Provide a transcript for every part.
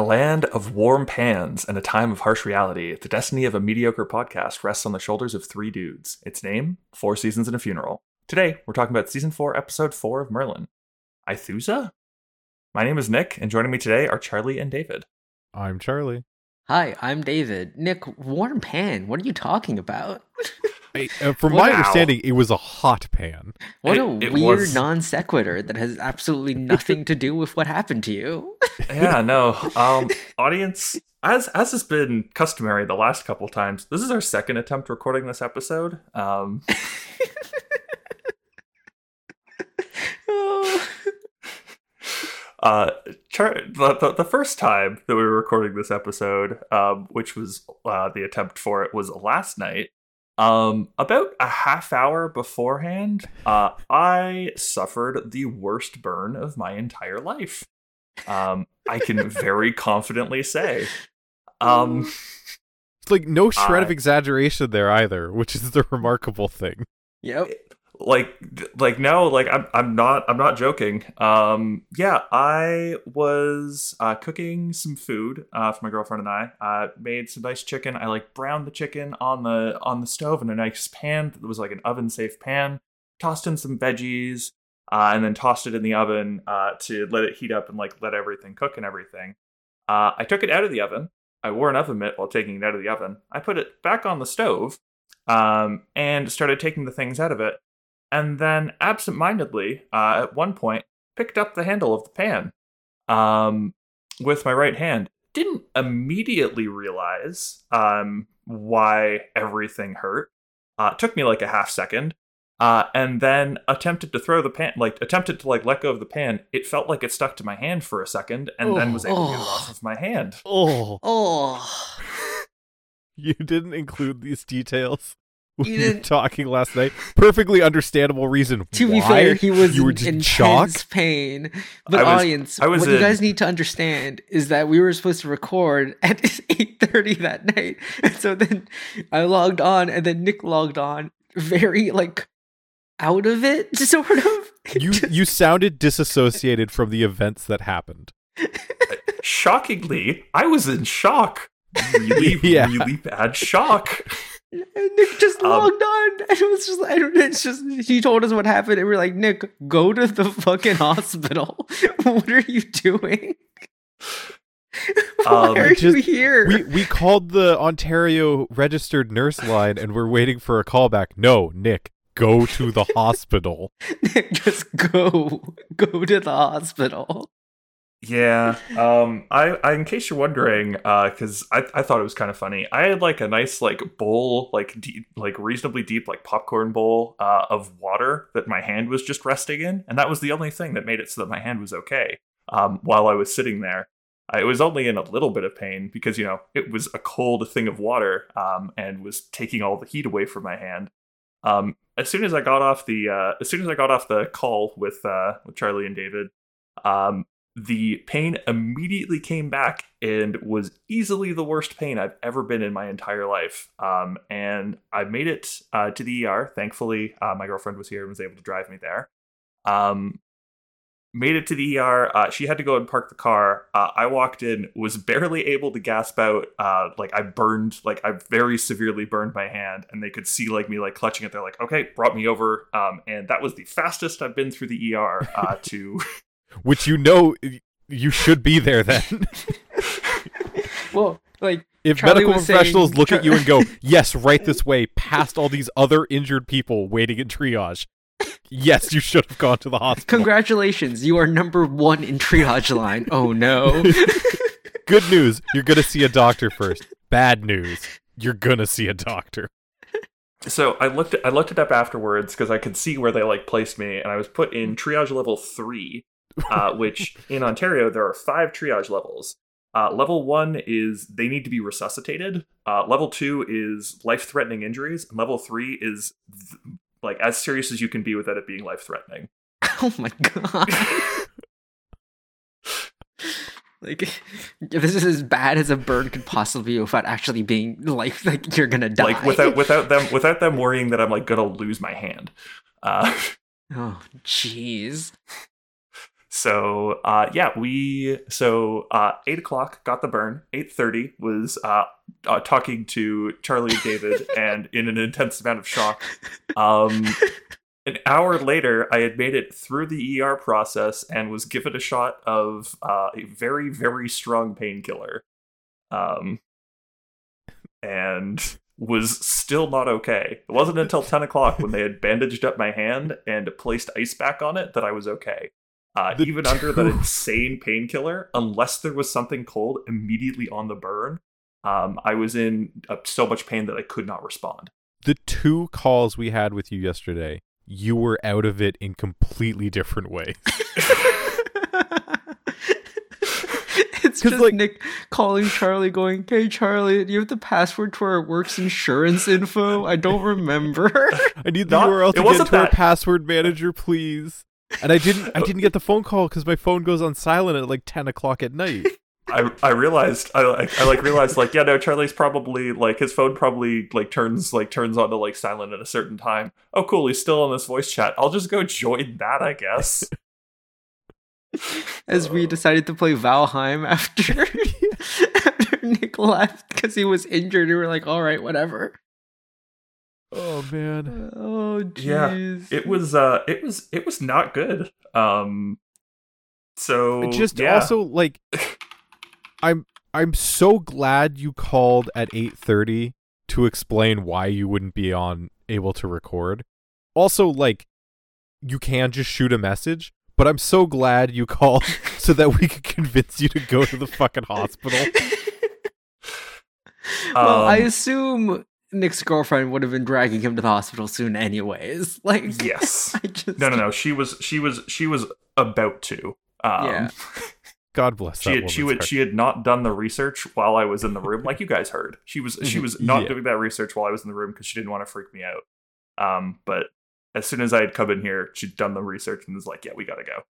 In a land of warm pans and a time of harsh reality, the destiny of a mediocre podcast rests on the shoulders of three dudes. Its name, Four Seasons and a Funeral. Today, we're talking about Season 4, Episode 4 of Merlin. Aithusa? My name is Nick, and joining me today are Charlie and David. I'm Charlie. Hi, I'm David. Nick, warm pan. What are you talking about? I, uh, from Wow. my understanding, it was a hot pan. What It- a it weird was- non sequitur that has absolutely nothing to do with what happened to you. yeah, no. Um, audience, as as has been customary the last couple times, this is our second attempt recording this episode. Um, Oh. uh, Char- the, the the first time that we were recording this episode, um, which was uh, the attempt for it, was last night. Um, about a half hour beforehand, uh, I suffered the worst burn of my entire life. Um, I can very confidently say. Um, It's like no shred of exaggeration there either, which is the remarkable thing. Yep. Like like no like i'm i'm not i'm not joking. Um yeah i was uh cooking some food uh for my girlfriend and i. Uh made some nice chicken. I like browned the chicken on the on the stove in a nice pan that was like an oven safe pan tossed in some veggies uh and then tossed it in the oven uh to let it heat up and like let everything cook and everything. Uh i took it out of the oven. I wore an oven mitt while taking it out of the oven. I put it back on the stove um and started taking the things out of it and then absentmindedly, uh, at one point, picked up the handle of the pan um, with my right hand. Didn't immediately realize um, why everything hurt. Uh, took me like a half second, uh, and then attempted to throw the pan, like attempted to like let go of the pan. It felt like it stuck to my hand for a second, and then was able to get it Oh. off of my hand. Oh, Oh. you didn't include these details when You you were talking last night. Perfectly understandable reason. To be fair, he was you were in just intense shocked. pain. But I was- audience, I was what you guys need to understand is that we were supposed to record at 8.30 that night. And so then I logged on and then Nick logged on very like out of it, sort of. You you sounded disassociated from the events that happened. Shockingly, I was in shock. Really, Yeah. really bad shock. And Nick just Um, logged on and it was just I don't know, it's just he told us what happened and we're like, Nick, go to the fucking hospital. what are you doing? Why Um, are just- you here? We we called the Ontario registered nurse line and we're waiting for a callback. No, Nick, go to the hospital. Nick, just go. Go to the hospital. Yeah. Um. I, I. In case you're wondering, uh, because I, I thought it was kind of funny. I had like a nice like bowl, like deep, like reasonably deep, like popcorn bowl, uh, of water that my hand was just resting in, and that was the only thing that made it so that my hand was okay. Um. While I was sitting there, I was only in a little bit of pain because you know it was a cold thing of water, um, and was taking all the heat away from my hand. Um. As soon as I got off the, uh, as soon as I got off the call with, uh, with Charlie and David, um, the pain immediately came back and was easily the worst pain I've ever been in my entire life. Um, and I made it uh, to the ER. Thankfully, uh, my girlfriend was here and was able to drive me there. Um, made it to the ER. Uh, she had to go and park the car. Uh, I walked in, was barely able to gasp out. Uh, like I burned, like I very severely burned my hand, and they could see like me like clutching it. They're like, okay, brought me over. Um, and that was the fastest I've been through the ER to. Which you know you should be there then. Well, like If Charlie medical professionals saying- look at you and go, "Yes, right this way," past all these other injured people waiting in triage, yes, you should have gone to the hospital. congratulations, you are number one in triage line. Oh no. Good news, you're gonna see a doctor first. Bad news, you're gonna see a doctor. So I looked I looked it up afterwards because I could see where they like placed me, and I was put in triage level three, uh, which in Ontario there are five triage levels. Uh, level one is they need to be resuscitated. Uh, level two is life threatening injuries, and level three is th- like as serious as you can be without it being life threatening. oh my god. Like this is as bad as a burn could possibly be without actually being like like you're gonna die. Like without without them without them worrying that I'm like gonna lose my hand. Uh, Oh jeez. So uh, yeah, we so uh, eight o'clock got the burn. Eight thirty was uh, uh, talking to Charlie and David, and in an intense amount of shock. Um, an hour later, I had made it through the ER process and was given a shot of uh, a very very strong painkiller, um, and was still not okay. It wasn't until ten o'clock when they had bandaged up my hand and placed ice back on it that I was okay. Uh, The even under that insane painkiller, unless there was something cold immediately on the burn, um, I was in uh, so much pain that I could not respond. The two calls we had with you yesterday, you were out of it in completely different ways. it's just like- Nick calling Charlie, going, "Hey Charlie, do you have the password to our works insurance info? I don't remember." I need the Not- URL to get wasn't to our password manager, please. And I didn't. I didn't get the phone call because my phone goes on silent at like ten o'clock at night. I I realized I like I like realized like yeah no Charlie's probably like his phone probably like turns like turns on to like silent at a certain time. Oh cool, he's still on this voice chat. I'll just go join that I guess. As we uh. decided to play Valheim after after Nick left because he was injured, we were like, "All right, whatever." Oh man. Oh Yeah, it was uh it was it was not good. Um so just yeah. also like i'm i'm so glad you called at 8:30 to explain why you wouldn't be on able to record also like you can just shoot a message but i'm so glad you called so that we could convince you to go to the fucking hospital well, I Um, assume Nick's girlfriend would have been dragging him to the hospital soon, anyways. Like, Yes. I just No no no, she was she was she was about to. Um Yeah. god bless she had, she woman's would she had not done the research while I was in the room, like you guys heard. She was she Mhm. was not Yeah. doing that research while I was in the room because she didn't want to freak me out. Um, but as soon as I had come in here, she'd done the research and was like, "Yeah, we gotta go."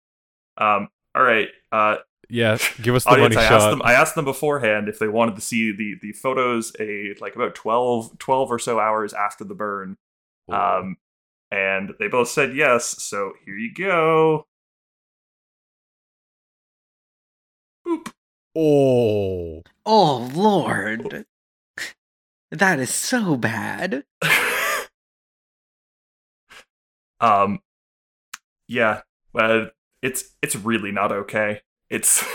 Um, all right, uh, yeah give us the audience. money I shot asked them. I asked them beforehand if they wanted to see the the photos. A like about 12, 12 or so hours after the burn. Um, and they both said yes. So here you go. Boop. oh Oh Lord, that is so bad. um yeah uh, it's it's really not okay it's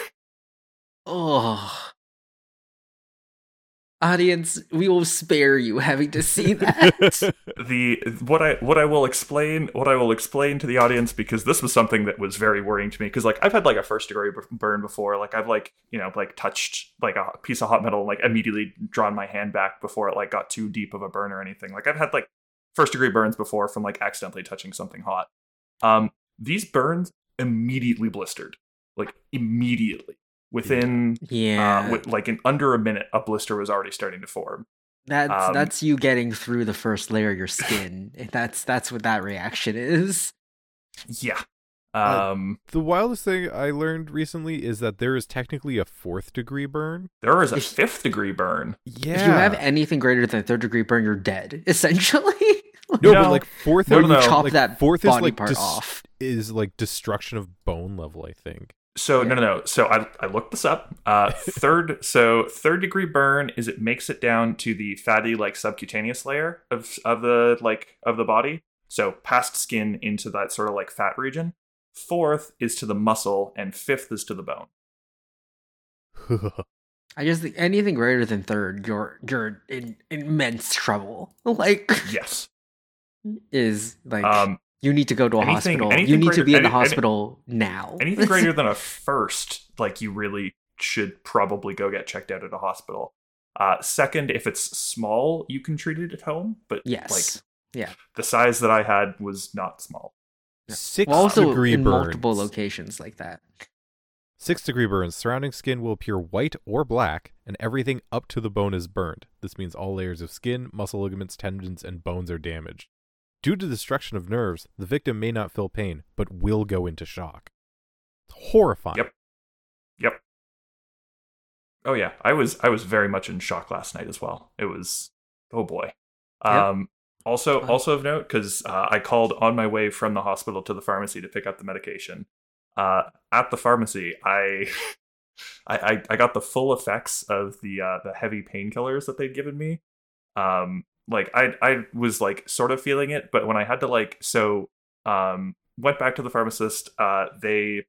Oh, audience, we will spare you having to see that. the what i what i will explain what i will explain to the audience because this was something that was very worrying to me because like i've had like a first degree b- burn before like i've like you know like touched like a piece of hot metal and, like immediately drawn my hand back before it like got too deep of a burn or anything like i've had like first degree burns before from like accidentally touching something hot. Um these burns immediately blistered like immediately within yeah, uh, with, like in under a minute a blister was already starting to form that's um, that's you getting through the first layer of your skin. that's that's what that reaction is. yeah Uh, um the wildest thing i learned recently is that there is technically a fourth degree burn There is a if- fifth degree burn yeah If you have anything greater than a third degree burn, you're dead. Essentially, no, No. but like fourth No, is no, no. chop like, that fourth body is like part dis- off. is like destruction of bone level i think so Yeah. no no no. So i i looked this up. Uh third so third degree burn is it makes it down to the fatty like subcutaneous layer of of the like of the body. So past skin into that sort of like fat region. Fourth is to the muscle and fifth is to the bone. I just think anything greater than third, you're you're in immense trouble. Like, yes. is like um you need to go to a anything- hospital. anything You need greater- to be in the any- any- hospital now. anything greater than a first like you really should probably go get checked out at a hospital uh second if it's small you can treat it at home but yes. like the size that i had was not small six well, also degree in burns multiple locations like that. Six degree burns. Surrounding skin will appear white or black, and everything up to the bone is burned. This means all layers of skin, muscle ligaments, tendons, and bones are damaged. Due to destruction of nerves, the victim may not feel pain, but will go into shock. It's horrifying. Yep. Yep. Oh yeah, I was I was very much in shock last night as well. It was oh boy. Yep. Um also Fine. also of note cuz uh, I called on my way from the hospital to the pharmacy to pick up the medication. uh, at the pharmacy, I, I, I, I got the full effects of the uh, the heavy painkillers that they'd given me. Um, like I I was like sort of feeling it, but when I had to like so um went back to the pharmacist, uh, they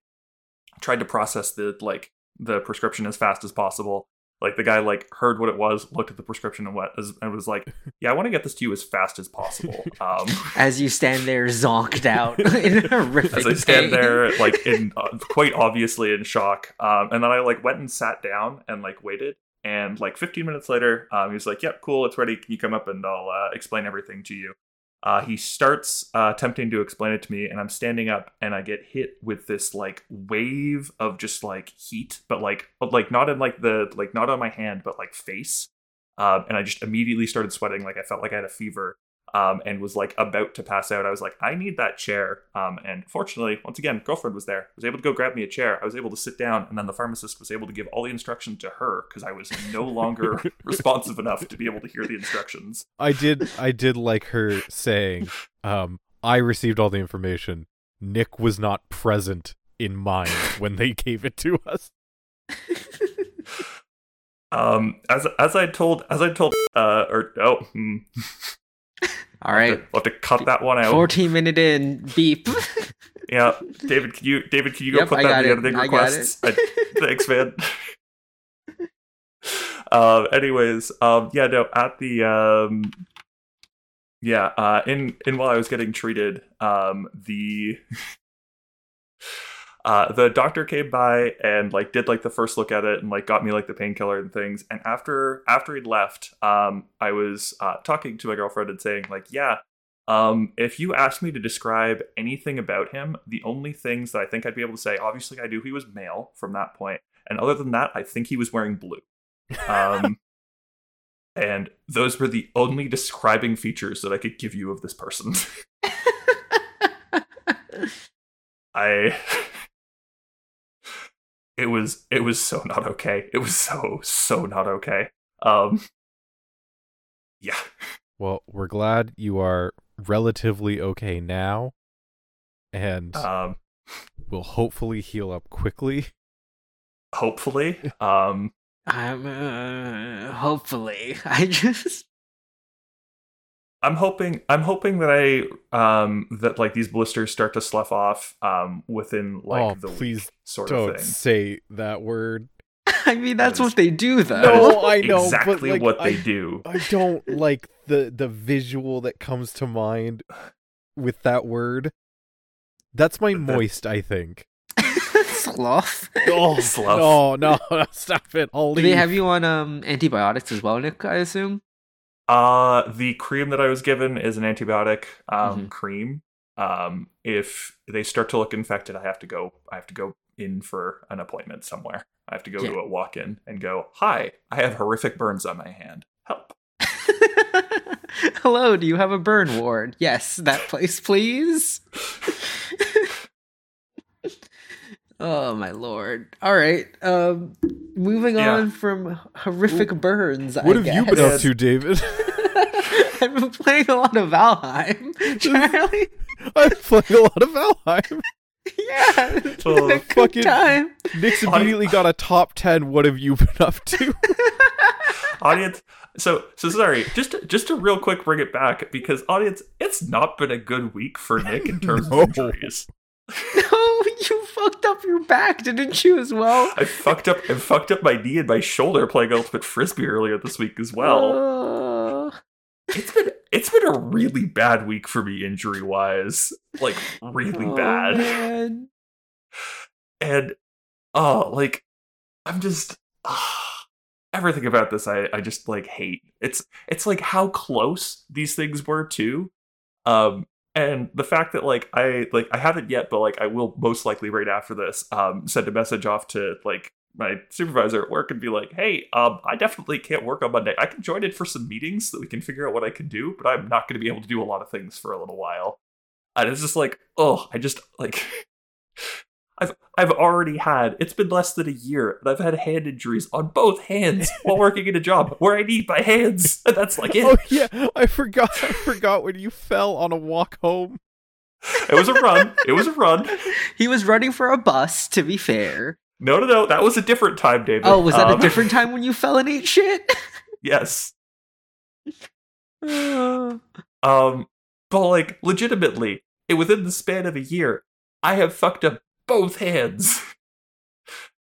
tried to process the like the prescription as fast as possible. Like the guy like heard what it was, looked at the prescription and what and was like, "Yeah, I want to get this to you as fast as possible." Um, As you stand there zonked out in horrific as I stand pain. there, like in uh, quite obviously in shock, um, and then I like went and sat down and like waited, and like 15 minutes later, um, like, "Yep, cool, it's ready. Can you come up and I'll uh, explain everything to you?" Uh, he starts uh, attempting to explain it to me, and I'm standing up, and I get hit with this like wave of just like heat, but like like not in like the like not on my hand, but like face, um, and I just immediately started sweating, like I felt like I had a fever, um, and was like about to pass out. I was like, I need that chair, um, and fortunately, once again, girlfriend was there, was able to go grab me a chair. I was able to sit down, and then the pharmacist was able to give all the instructions to her because I was no longer responsive enough to be able to hear the instructions. I did I did like her saying, um, I received all the information. Nick was not present in mind when they gave it to us. Um, as as I told as I told uh or oh hmm, All right, we'll have to cut that one out. 14 minute in, beep. Yeah, David, can you David, can you go Yep, put I that in the it. editing requests? I- thanks, man. um. Anyways, um. Yeah. No. At the um. Yeah. Uh. In in while I was getting treated, um. The. Uh, the doctor came by and like did like the first look at it and like got me like the painkiller and things. And after after he'd left, um, I was uh, talking to my girlfriend and saying like, yeah, um, if you asked me to describe anything about him, the only things that I think I'd be able to say, obviously, I knew he was male from that point, and other than that, I think he was wearing blue. Um, and those were the only describing features that I could give you of this person. I. It was it was so not okay. It was so so not okay. Um. Yeah. Well, we're glad you are relatively okay now, and Um. will hopefully heal up quickly. Hopefully. Um. I'm uh, hopefully. I just I'm hoping I'm hoping that I um that like these blisters start to slough off um within like oh, the please week sort don't of thing. say that word. I mean that's That is- what they do though. No, I know, but, exactly like, what I- they do. I don't like the the visual that comes to mind with that word. That's my moist, I think. Sloth. Oh, Slough. no, no, stop it. I'll Do they have you on um antibiotics as well, Nick? I assume. Uh the cream that I was given is an antibiotic um Mhm. cream. Um if they start to look infected, I have to go I have to go in for an appointment somewhere. I have to go Yeah. to a walk-in and go, "Hi, I have horrific burns on my hand. Help." Hello, do you have a burn ward? Yes, that place, please. oh my lord! All right, um, moving Yeah. on from horrific burns. what I have you been up to, David? I've been playing a lot of Valheim, Charlie. I'm playing a lot of Valheim. yeah, it's Oh, fucking- time. Nick's immediately got a top ten. What have you been up to? audience so so sorry just just to real quick bring it back because audience it's not been a good week for nick in terms No. of injuries no, you fucked up your back, didn't you? As well. i fucked up i fucked up my knee and my shoulder playing ultimate frisbee earlier this week as well Uh, it's been it's been a really bad week for me injury wise like really oh, bad man. and oh like i'm just ah, everything about this i i just like hate it's it's like how close these things were too um and the fact that like i like i haven't yet but like i will most likely right after this um send a message off to like my supervisor at work and be like hey um i definitely can't work on monday. I can join in for some meetings so that we can figure out what i can do but i'm not going to be able to do a lot of things for a little while. And it's just like oh i just like I've I've already had it's been less than a year and I've had hand injuries on both hands while working in a job where I need my hands and that's like it. oh yeah, I forgot. I forgot when you fell on a walk home. It was a run. It was a run. He was running for a bus, to be fair. No, no, no. That was a different time, David. Oh, was that Um, a different time when you fell and ate shit? Yes. Um, but like legitimately, it, within the span of a year, I have fucked up both hands,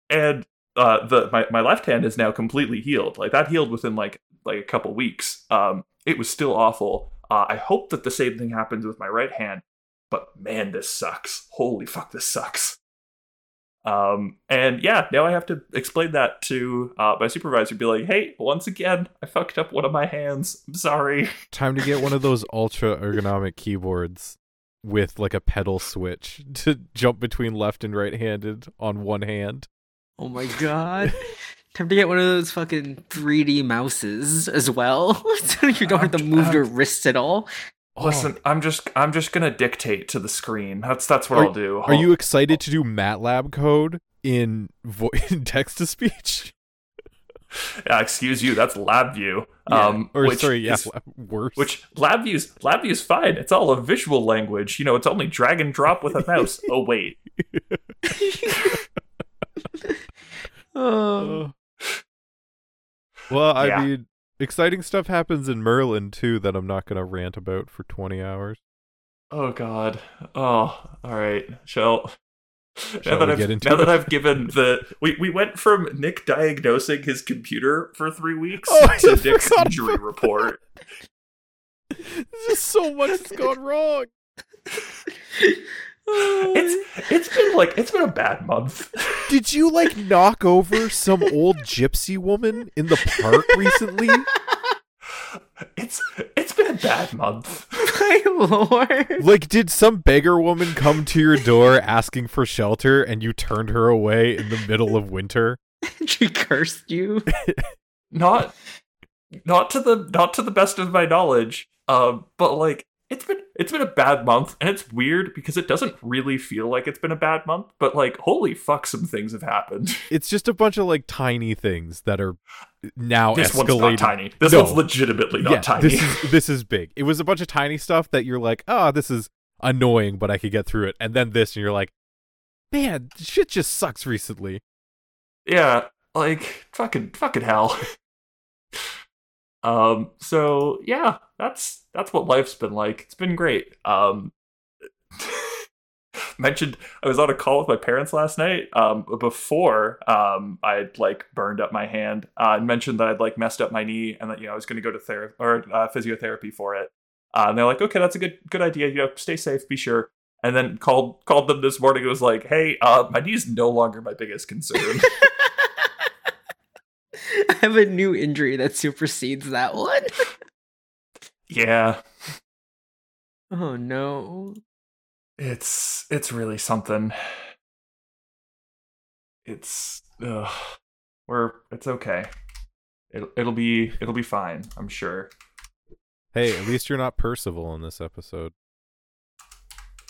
and uh, the my my left hand is now completely healed. Like that healed within like like a couple weeks. Um, it was still awful. Uh, I hope that the same thing happens with my right hand, but man, this sucks. Holy fuck, this sucks. Um, and yeah, now I have to explain that to uh, my supervisor. Be like, hey, once again, I fucked up one of my hands. I'm sorry. Time to get one of those ultra ergonomic keyboards with like a pedal switch to jump between left and right handed on one hand. oh my god. Time to get one of those fucking 3D mouses as well. so you don't have to move your wrists at all. Oh. Listen, I'm just I'm just gonna dictate to the screen. That's that's what Are- I'll do. Are you excited to do MATLAB code in, vo- in text to speech? Yeah, excuse you. That's LabVIEw. Yeah. Um, Or which sorry, yeah, is- worse. which LabView's LabView's fine. It's all a visual language. You know, it's only drag and drop with a mouse. oh wait, Oh. Uh, well, I Yeah. mean, exciting stuff happens in Merlin too that I'm not going to rant about for 20 hours. oh god. Oh, all right. Shall. Now that I've now that I've given the we, we went from Nick diagnosing his computer for three weeks Oh, to Nick's injury report. There's just so much that's gone wrong. It's it's been like it's been a bad month. Did you like knock over some old gypsy woman in the park recently? It's it's been a bad month. My lord. Like, did some beggar woman come to your door asking for shelter and you turned her away in the middle of winter? she cursed you. Not not to the not to the best of my knowledge. Um, but like it's been it's been a bad month, and it's weird because it doesn't really feel like it's been a bad month. But like, holy fuck, some things have happened. It's just a bunch of like tiny things that are now this escalated. one's not tiny. This No. one's legitimately not yeah, tiny. This is this is big. It was a bunch of tiny stuff that you're like, oh, this is annoying, but I could get through it. And then this, and you're like, man, shit just sucks recently. yeah, like fucking fucking hell. um. So yeah, that's that's what life's been like. It's been great. Um. mentioned I was on a call with my parents last night. Um, before um, I had like burned up my hand. Uh, and mentioned that I'd like messed up my knee and that you know I was going to go to therapy or uh, physiotherapy for it. Uh, and they're like, okay, that's a good good idea. You know, stay safe, be sure. And then called called them this morning. and was like, hey, uh, my is no longer my biggest concern. I have a new injury that supersedes that one. yeah, Oh no. It's it's really something. It's ugh, we're it's okay. It'll it'll be it'll be fine. I'm sure. Hey, at least you're not Percival in this episode.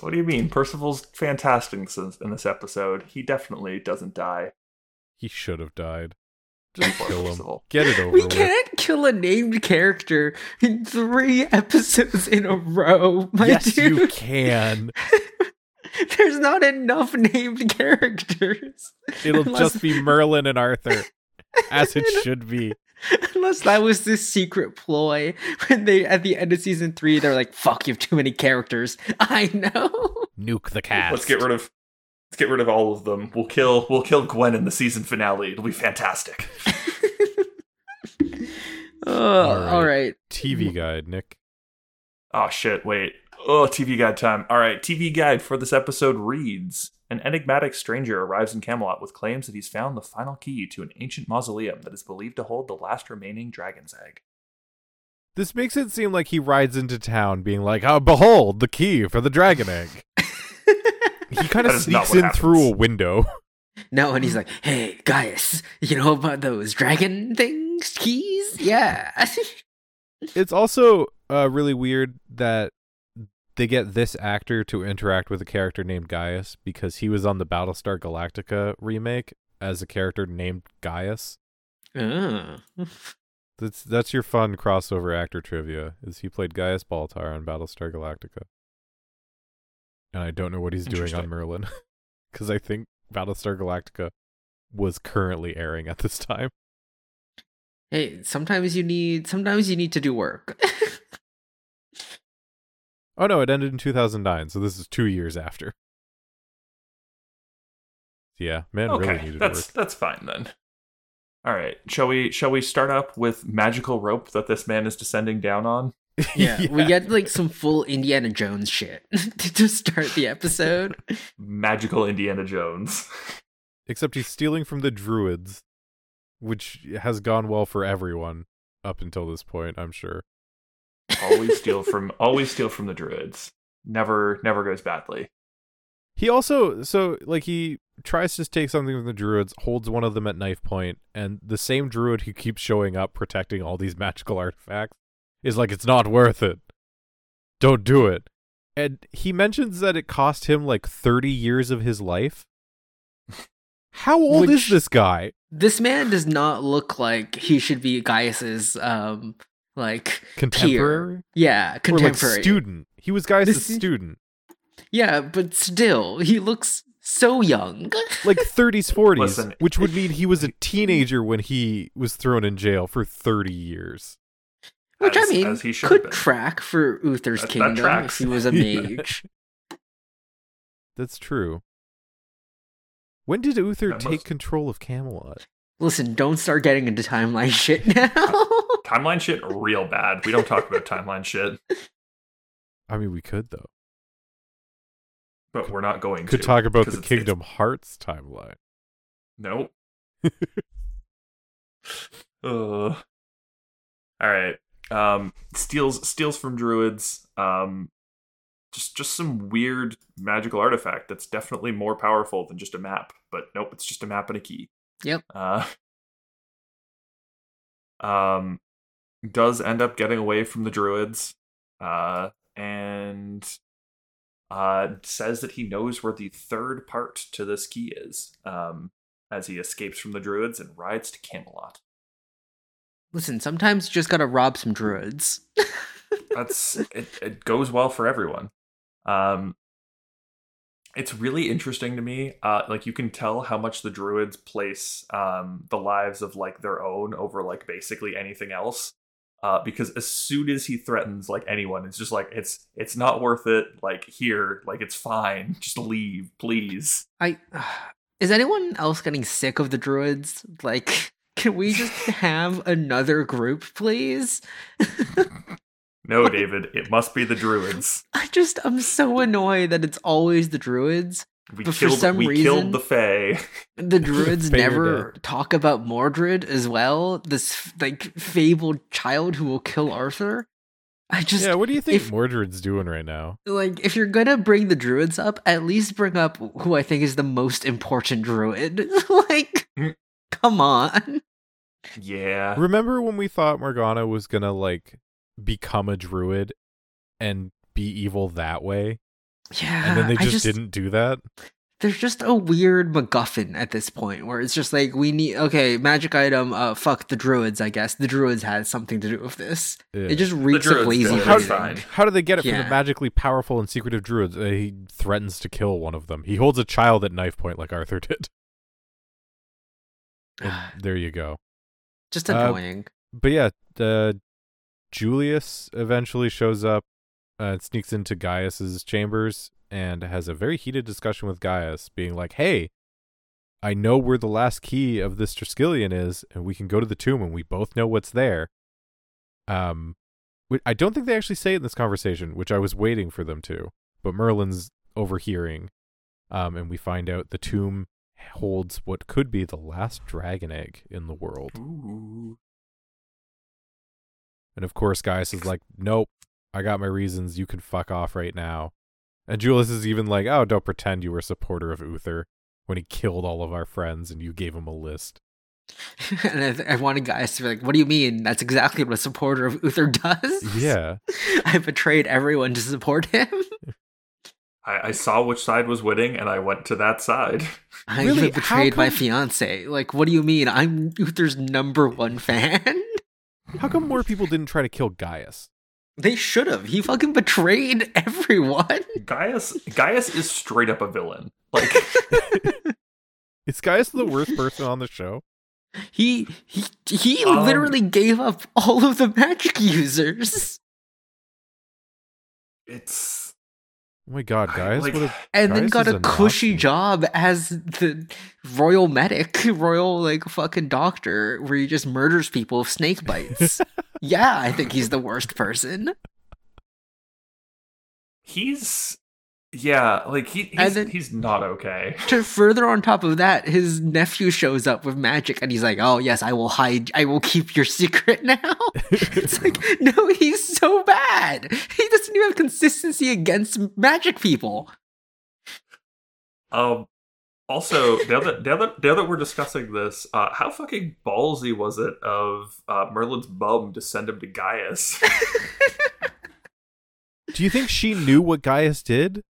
What do you mean? Percival's fantastic in this episode. He definitely doesn't die. He should have died. Just kill him. Get it over We with. can't kill a named character in three episodes in a row, my yes, dude. you can. There's not enough named characters. It'll Unless- just be Merlin and Arthur, as it should be. Unless that was this secret ploy when they at the end of season three they're like, "Fuck, you have too many characters." I know. Nuke the cast. Let's get rid of let's get rid of all of them. We'll kill we'll kill Gwen in the season finale. It'll be fantastic. Oh, All right. all right. TV guide, Nick. Oh shit, wait. Oh, TV guide time. All right, TV guide for this episode reads An enigmatic stranger arrives in Camelot with claims that he's found the final key to an ancient mausoleum that is believed to hold the last remaining dragon's egg. This makes it seem like he rides into town being like, oh, behold, the key for the dragon egg. He kind of sneaks what in through a window. No, and he's like, "Hey, Gaius, you know about those dragon things, keys? Yeah." It's also uh, really weird that they get this actor to interact with a character named Gaius because he was on the Battlestar Galactica remake as a character named Gaius. oh. That's that's your fun crossover actor trivia. Is he played Gaius Baltar on Battlestar Galactica? And I don't know what he's doing on Merlin because I think Battlestar Galactica was currently airing at this time. Hey, sometimes you need sometimes you need to do work. Oh no, it ended in 2009, so this is two years after. Yeah, man really okay, needed that's work. that's fine then. All right, shall we shall we start up with magical rope that this man is descending down on? Yeah, we get like some full Indiana Jones shit to start the episode. Magical Indiana Jones. Except he's stealing from the druids, which has gone well for everyone up until this point, I'm sure. always steal from always steal from the druids. Never never goes badly. He also so like he tries to take something from the druids, holds one of them at knife point, and the same druid who keeps showing up protecting all these magical artifacts is like it's not worth it. Don't do it. And he mentions that it cost him like 30 years of his life. How old is this guy? This man does not look like he should be Gaius's um like Contemporary? peer. Yeah, Or contemporary. like student. He was Gaius' This- student. Yeah, but still, he looks so young. Like 30s, 40s, Listen, which would mean he was a teenager when he was thrown in jail for 30 years. Which As- I mean as he should could been. track for Uther's That- that kingdom if tracks. he was a Yeah. mage. That's true. When did Uther That take must- control of Camelot? Listen, don't start getting into timeline shit now. Timeline shit real bad. We don't talk about timeline shit, I mean, we could though. but we're not going Could to. talk about the it's- it's- Kingdom Hearts timeline. Nope. uh, all right. Um, steals steals from druids. Um, just just some weird magical artifact that's definitely more powerful than just a map. But nope, it's just a map and a key. Yep. Uh, um, does end up getting away from the druids. Uh, and uh says that he knows where the third part to this key is. Um, as he escapes from the druids and rides to Camelot. Listen, sometimes you just gotta rob some druids. That's it, it goes well for everyone. Um it's really interesting to me. Uh like you can tell how much the druids place um the lives of like their own over like basically anything else. Uh, because as soon as he threatens like anyone, it's just like it's it's not worth it. Like here, like it's fine. Just leave, please. I is anyone else getting sick of the druids? Like, can we just have another group, please? No, David, it must be the druids. I just I'm so annoyed that it's always the druids. We But for killed some we reason- killed the Fae. The druids Fair never dead. talk about Mordred as well. This like fabled child who will kill Arthur. I just yeah, what do you think if- Mordred's doing right now? like if you're gonna bring the druids up, at least bring up who I think is the most important druid. like, come on. Yeah. Remember when we thought Morgana was gonna like become a druid and be evil that way, Yeah, and then they I just, didn't do that? There's just a weird MacGuffin at this point where it's just like we need okay, magic item. Uh, fuck the druids. I guess the druids had something to do with this. Yeah. It just reeks of lazy. did, How, it's how do they get it from the magically powerful and secretive druids? Uh, he threatens to kill one of them. He holds a child at knife point like Arthur did. And there you go. Just Uh, annoying. But yeah, uh, Julius eventually shows up, uh, sneaks into Gaius's chambers, and has a very heated discussion with Gaius, being like, "Hey, I know where the last key of this Triskelion is, and we can go to the tomb, and we both know what's there." Um, I don't think they actually say it in this conversation, which I was waiting for them to, but Merlin's overhearing, um, and we find out the tomb holds what could be the last dragon egg in the world. Ooh. And of course, Gaius is like, nope, I got my reasons. You can fuck off right now. And Julius is even like, oh, don't pretend you were a supporter of Uther when he killed all of our friends and you gave him a list. and I, th- I wanted Gaius to be like, "What do you mean? That's exactly what a supporter of Uther does." Yeah. I betrayed everyone to support him. I, I saw which side was winning and I went to that side. I Really? even betrayed How my come- fiance. Like, what do you mean? I'm Uther's number one fan. How come more people didn't try to kill Gaius? They should have. He fucking betrayed everyone. Gaius Gaius is straight up a villain. Like Is Gaius the worst person on the show? He he he Um, literally gave up all of the magic users. it's Oh my god, guys! like, would have And then got a a cushy Nazi. job as the royal medic, royal like fucking doctor, where he just murders people with snake bites. yeah, I think he's the worst person. he's yeah, like he he's, then- he's not okay. To further on top of that, his nephew shows up with magic and he's like, Oh yes, I will hide I will keep your secret now. it's like, no, he's so bad. He doesn't even have consistency against magic people. Um also now that now that now that we're discussing this, uh how fucking ballsy was it of uh Merlin's mum to send him to Gaius? Do you think she knew what Gaius did?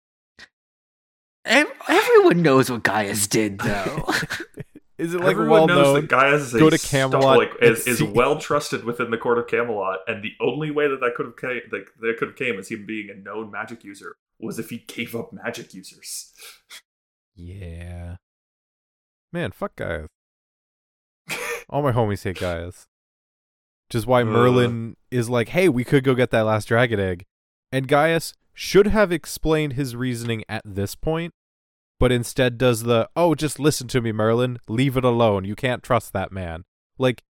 Ev- Everyone knows what Gaius did though. Is it like Everyone well knows known? that Gaius is a Go to stu- Camelot like is, is well trusted within the court of Camelot, and the only way that that could have came, that, that could have came as him being a known magic user was if he gave up magic users. Yeah. Man, fuck Gaius. All my homies hate Gaius. Which is why Uh. Merlin is like, hey, we could go get that last dragon egg. And Gaius should have explained his reasoning at this point, but instead does the, oh, just listen to me, Merlin. Leave it alone. You can't trust that man. Like,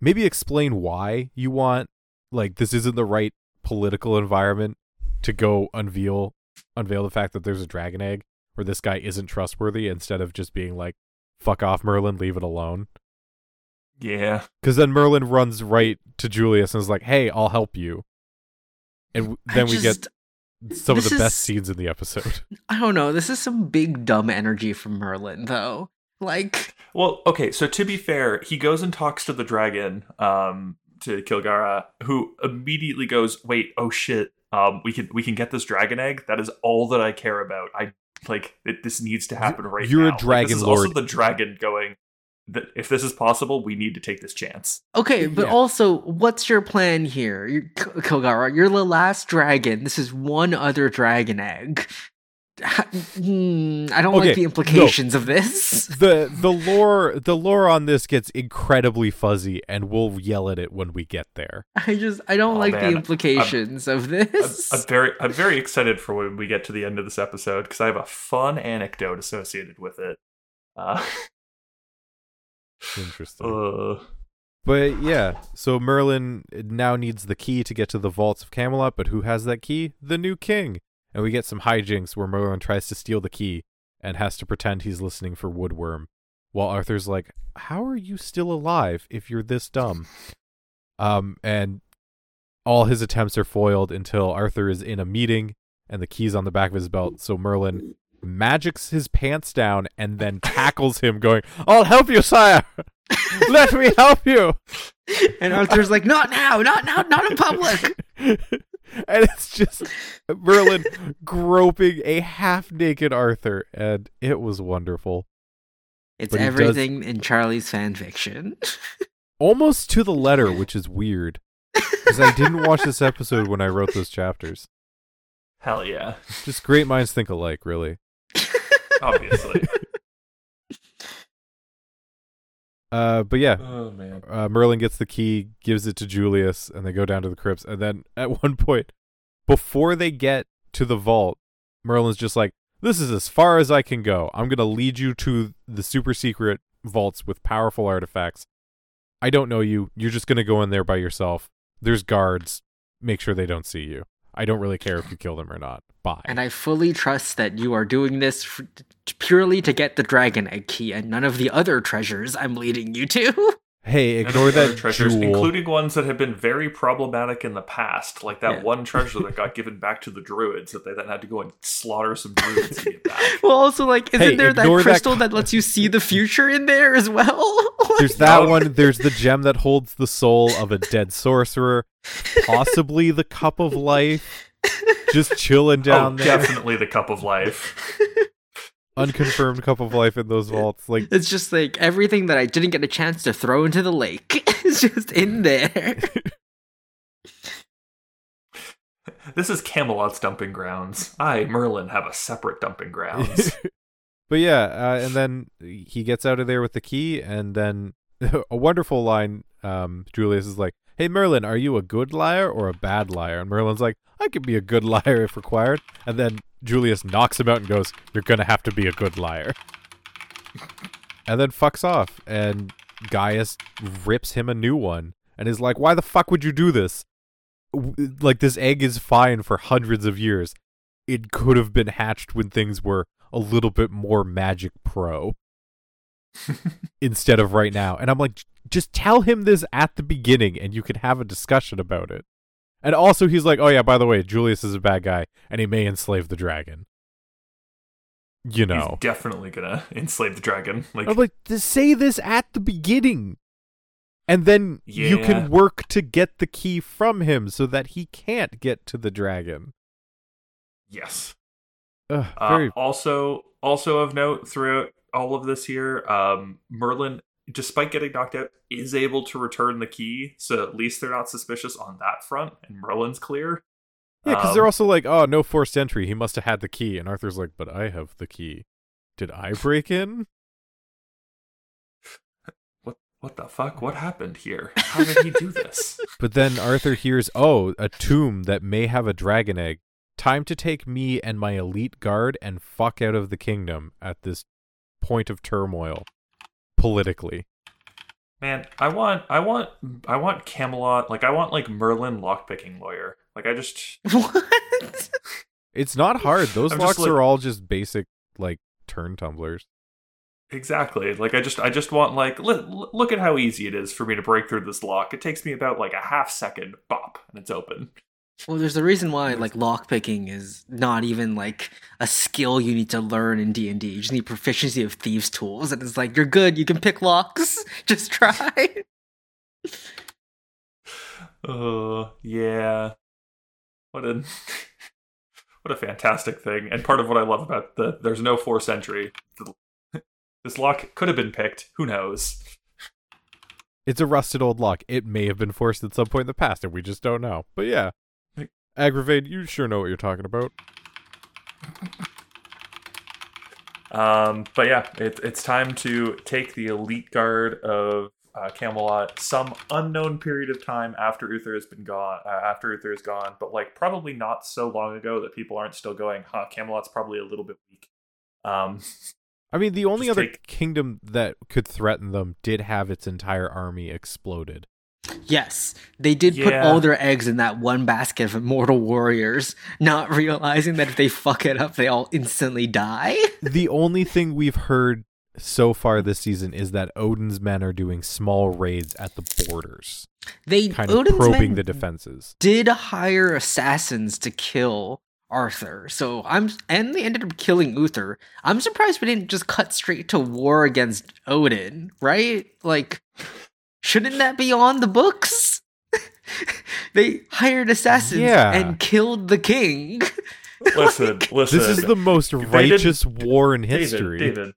maybe explain why you want, like, this isn't the right political environment to go unveil unveil the fact that there's a dragon egg where this guy isn't trustworthy instead of just being like, fuck off, Merlin, leave it alone. Yeah, Because then Merlin runs right to Julius and is like, hey, I'll help you. And w- then we get just- some of this the best scenes in the episode. I don't know. This is some big dumb energy from Merlin, though. Like, Well, okay, so to be fair, he goes and talks to the dragon, um, to Kilgharrah, who immediately goes, "Wait, oh shit, um, we can we can get this dragon egg. That is all that I care about. I like it, this needs to happen right You're a now." Like, dragon this is also lord. the dragon going. That if this is possible, we need to take this chance. okay, but Yeah. also, what's your plan here, you K- Kilgharrah? You're the last dragon. This is one other dragon egg. Hmm, I don't Okay, like the implications of this. the the lore the lore on this gets incredibly fuzzy and we'll yell at it when we get there. I just, I don't Oh, like man. the implications of I'm, this. I'm very I'm very excited for when we get to the end of this episode because I have a fun anecdote associated with it. Uh, Interesting. uh, But yeah, so Merlin now needs the key to get to the vaults of Camelot, but who has that key? The new king. And we get some hijinks where Merlin tries to steal the key and has to pretend he's listening for Woodworm, while Arthur's like, "How are you still alive if you're this dumb?" Um, and all his attempts are foiled until Arthur is in a meeting and the key's on the back of his belt. So Merlin magics his pants down and then tackles him, going, "I'll help you, sire. Let me help you." and Arthur's like, not now, not now, not in public. and it's just Merlin groping a half naked Arthur, and it was wonderful. It's But he does- everything in Charlie's fan fiction. Almost to the letter, which is weird. Because I didn't watch this episode when I wrote those chapters. hell yeah, Just great minds think alike, really. Obviously. Uh, but yeah, oh man. uh, Merlin gets the key, gives it to Julius, and they go down to the crypts. And then at one point, before they get to the vault, Merlin's just like, "This is as far as I can go. I'm gonna lead you to the super secret vaults with powerful artifacts. I don't know you. You're just gonna go in there by yourself. There's guards. Make sure they don't see you. I don't really care if you kill them or not. Bye." and I fully trust that you are doing this f- purely to get the dragon egg key and none of the other treasures I'm leading you to. hey, ignore other that treasures, jewel. including ones that have been very problematic in the past, like that Yeah. one treasure that got given back to the druids that they then had to go and slaughter some druids to get back. well, also, like, isn't Hey, there that ignore that crystal that, lets you see the future in there as well? There's that No. one. There's the gem that holds the soul of a dead sorcerer. Possibly the cup of life. Just chilling oh, down oh, there. definitely the cup of life. Unconfirmed cup of life in those vaults. Like it's just like everything that I didn't get a chance to throw into the lake is just in there. this is Camelot's dumping grounds. I, Merlin, have a separate dumping grounds. but yeah, uh, and then he gets out of there with the key, and then a wonderful line. Um, Julius is like, "Hey Merlin, are you a good liar or a bad liar?" And Merlin's like, "I could be a good liar if required." And then Julius knocks him out and goes, "You're gonna have to be a good liar." and then fucks off, and Gaius rips him a new one, and is like, "Why the fuck would you do this? Like this egg is fine for hundreds of years. It could have been hatched when things were a little bit more magic pro." instead of right now. And I'm like, just tell him this at the beginning and you can have a discussion about it. And also, he's like, oh, yeah, by the way, Julius is a bad guy and he may enslave the dragon. You know. He's definitely gonna enslave the dragon. Like, I'm like, to say this at the beginning. And then you can work to get the key from him so that he can't get to the dragon. yes. Ugh, Uh, also, also of note throughout all of this here, um, Merlin, despite getting knocked out, is able to return the key. So at least they're not suspicious on that front, and Merlin's clear. yeah, because they're um, also like, oh, no forced entry. He must have had the key. And Arthur's like, but I have the key. Did I break in? What? What the fuck? What happened here? How did he do this? But then Arthur hears, oh, a tomb that may have a dragon egg. Time to take me and my elite guard and fuck out of the kingdom at this point of turmoil politically. Man, I want, I want, I want Camelot. Like, I want like Merlin lockpicking lawyer. Like, I just what? It's not hard. Those I'm locks like- are all just basic, like, turn tumblers. exactly like I just, I just want like, li- look at how easy it is for me to break through this lock. It takes me about like a half second, bop, and it's open. Well, there's a reason why like lockpicking is not even like a skill you need to learn in D and D. You just need proficiency of thieves' tools, and it's like you're good. You can pick locks. Just try. Uh, yeah. What a what a fantastic thing, and part of what I love about the there's no force entry. This lock could have been picked. Who knows? It's a rusted old lock. It may have been forced at some point in the past, and we just don't know. But yeah. Aggravate, you sure know what you're talking about. Um, but yeah, it, it's time to take the elite guard of uh, Camelot some unknown period of time after Uther has been gone. Uh, after Uther is gone, but like probably not so long ago that people aren't still going. Huh, Camelot's probably a little bit weak. Um, I mean, the only other take- kingdom that could threaten them did have its entire army exploded. Yes, they did put all their eggs in that one basket of immortal warriors, not realizing that if they fuck it up, they all instantly die. the only thing we've heard so far this season is that Odin's men are doing small raids at the borders, They kind of Odin's probing the defenses. did hire assassins to kill Arthur. So I'm and they ended up killing Uther. I'm surprised we didn't just cut straight to war against Odin, right? Like shouldn't that be on the books? they hired assassins Yeah. and killed the king. listen, listen. This is the most righteous war in David, history. David,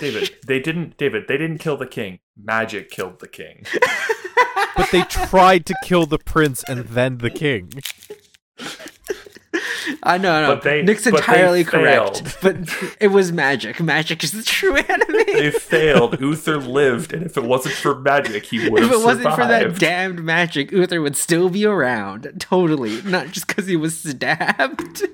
David. They didn't. David. They didn't kill the king. Magic killed the king. But they tried to kill the prince and then the king. I know, I know. But they- Nick's but they entirely correct. But it was magic. Magic is the true enemy. They failed. Uther lived, and if it wasn't for magic, he would if it wasn't for that damned magic, Uther would still be around. Totally. Not just because he was stabbed.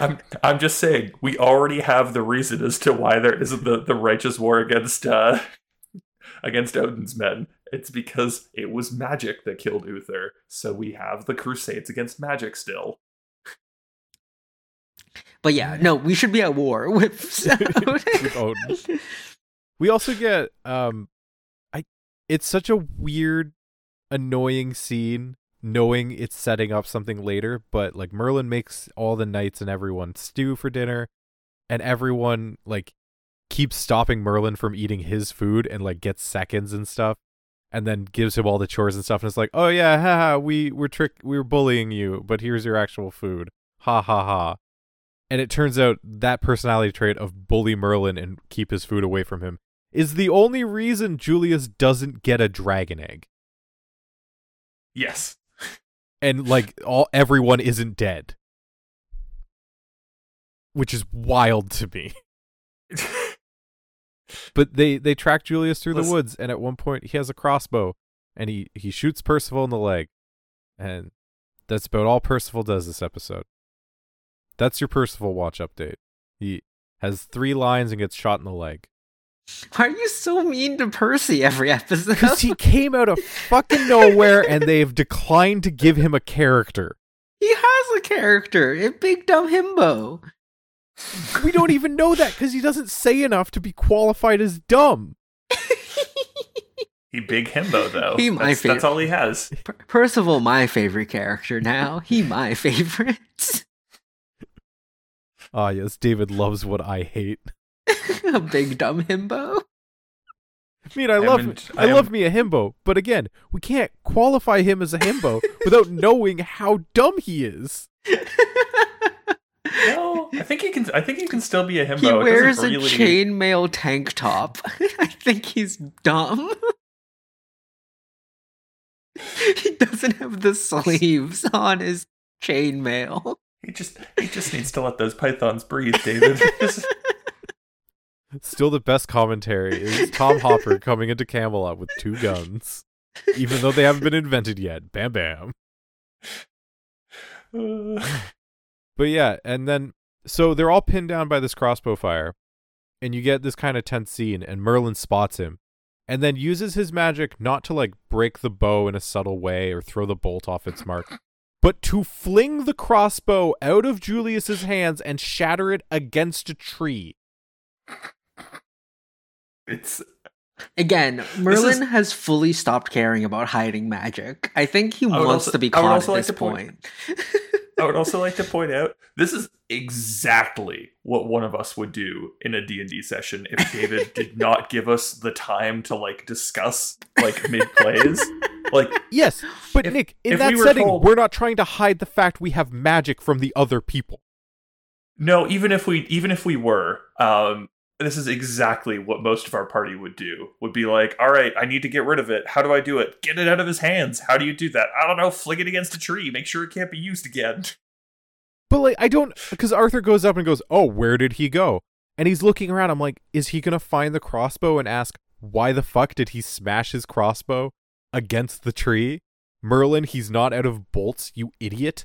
I'm, I'm just saying, we already have the reason as to why there isn't the, the righteous war against uh, against Odin's men. It's because it was magic that killed Uther. So we have the crusades against magic still. But yeah, no, we should be at war with, With Odin. We also get um I it's such a weird annoying scene knowing it's setting up something later, but like Merlin makes all the knights and everyone stew for dinner and everyone like keeps stopping Merlin from eating his food and like gets seconds and stuff and then gives him all the chores and stuff and it's like, "Oh yeah, haha, we were trick we were bullying you, but here's your actual food." Ha ha ha. And it turns out that personality trait of bully Merlin and keep his food away from him is the only reason Julius doesn't get a dragon egg. Yes. and like all everyone isn't dead. Which is wild to me. But they they track Julius through Listen- the woods and at one point he has a crossbow and he he shoots Percival in the leg. And that's about all Percival does this episode. That's your Percival watch update. He has 3 lines and gets shot in the leg. Why are you so mean to Percy every episode? Cuz he came out of fucking nowhere and they've declined to give him a character. He has a character in Big Dumb Himbo. We don't even know that cuz he doesn't say enough to be qualified as dumb. He big himbo though. He my that's, favorite. that's all he has. Per- Percival, my favorite character now. He my favorite. Ah, yes, David loves what I hate. a Big Dumb Himbo. I mean, I I'm love in- I, I love am- me a himbo, but again, we can't qualify him as a himbo without knowing how dumb he is. No, I think he can. I think he can still be a himbo. he It doesn't wears a really- chainmail tank top. I think he's dumb. he doesn't have the sleeves on his chainmail. He just he just needs to let those pythons breathe, David. Just- Still, the best commentary is Tom Hopper coming into Camelot with two guns, even though they haven't been invented yet. Bam, bam. uh, But yeah, and then so they're all pinned down by this crossbow fire, and you get this kind of tense scene, and Merlin spots him, and then uses his magic not to like break the bow in a subtle way or throw the bolt off its mark, but to fling the crossbow out of Julius's hands and shatter it against a tree. it's Again, Merlin is- has fully stopped caring about hiding magic. I think he would wants also- to be caught at like this to point- point. I would also like to point out this is exactly what one of us would do in a D&D session if David did not give us the time to like discuss like mid plays. Like Yes, but If- Nick, in that we were setting, told- we're not trying to hide the fact we have magic from the other people. no, even if we even if we were um this is exactly what most of our party would do. Would be like, "All right, I need to get rid of it. How do I do it? Get it out of his hands. How do you do that? I don't know. Fling it against a tree. Make sure it can't be used again." But like, I don't because Arthur goes up and goes, "Oh, where did he go?" And he's looking around. I'm like, is he gonna find the crossbow and ask why the fuck did he smash his crossbow against the tree? Merlin, he's not out of bolts, you idiot.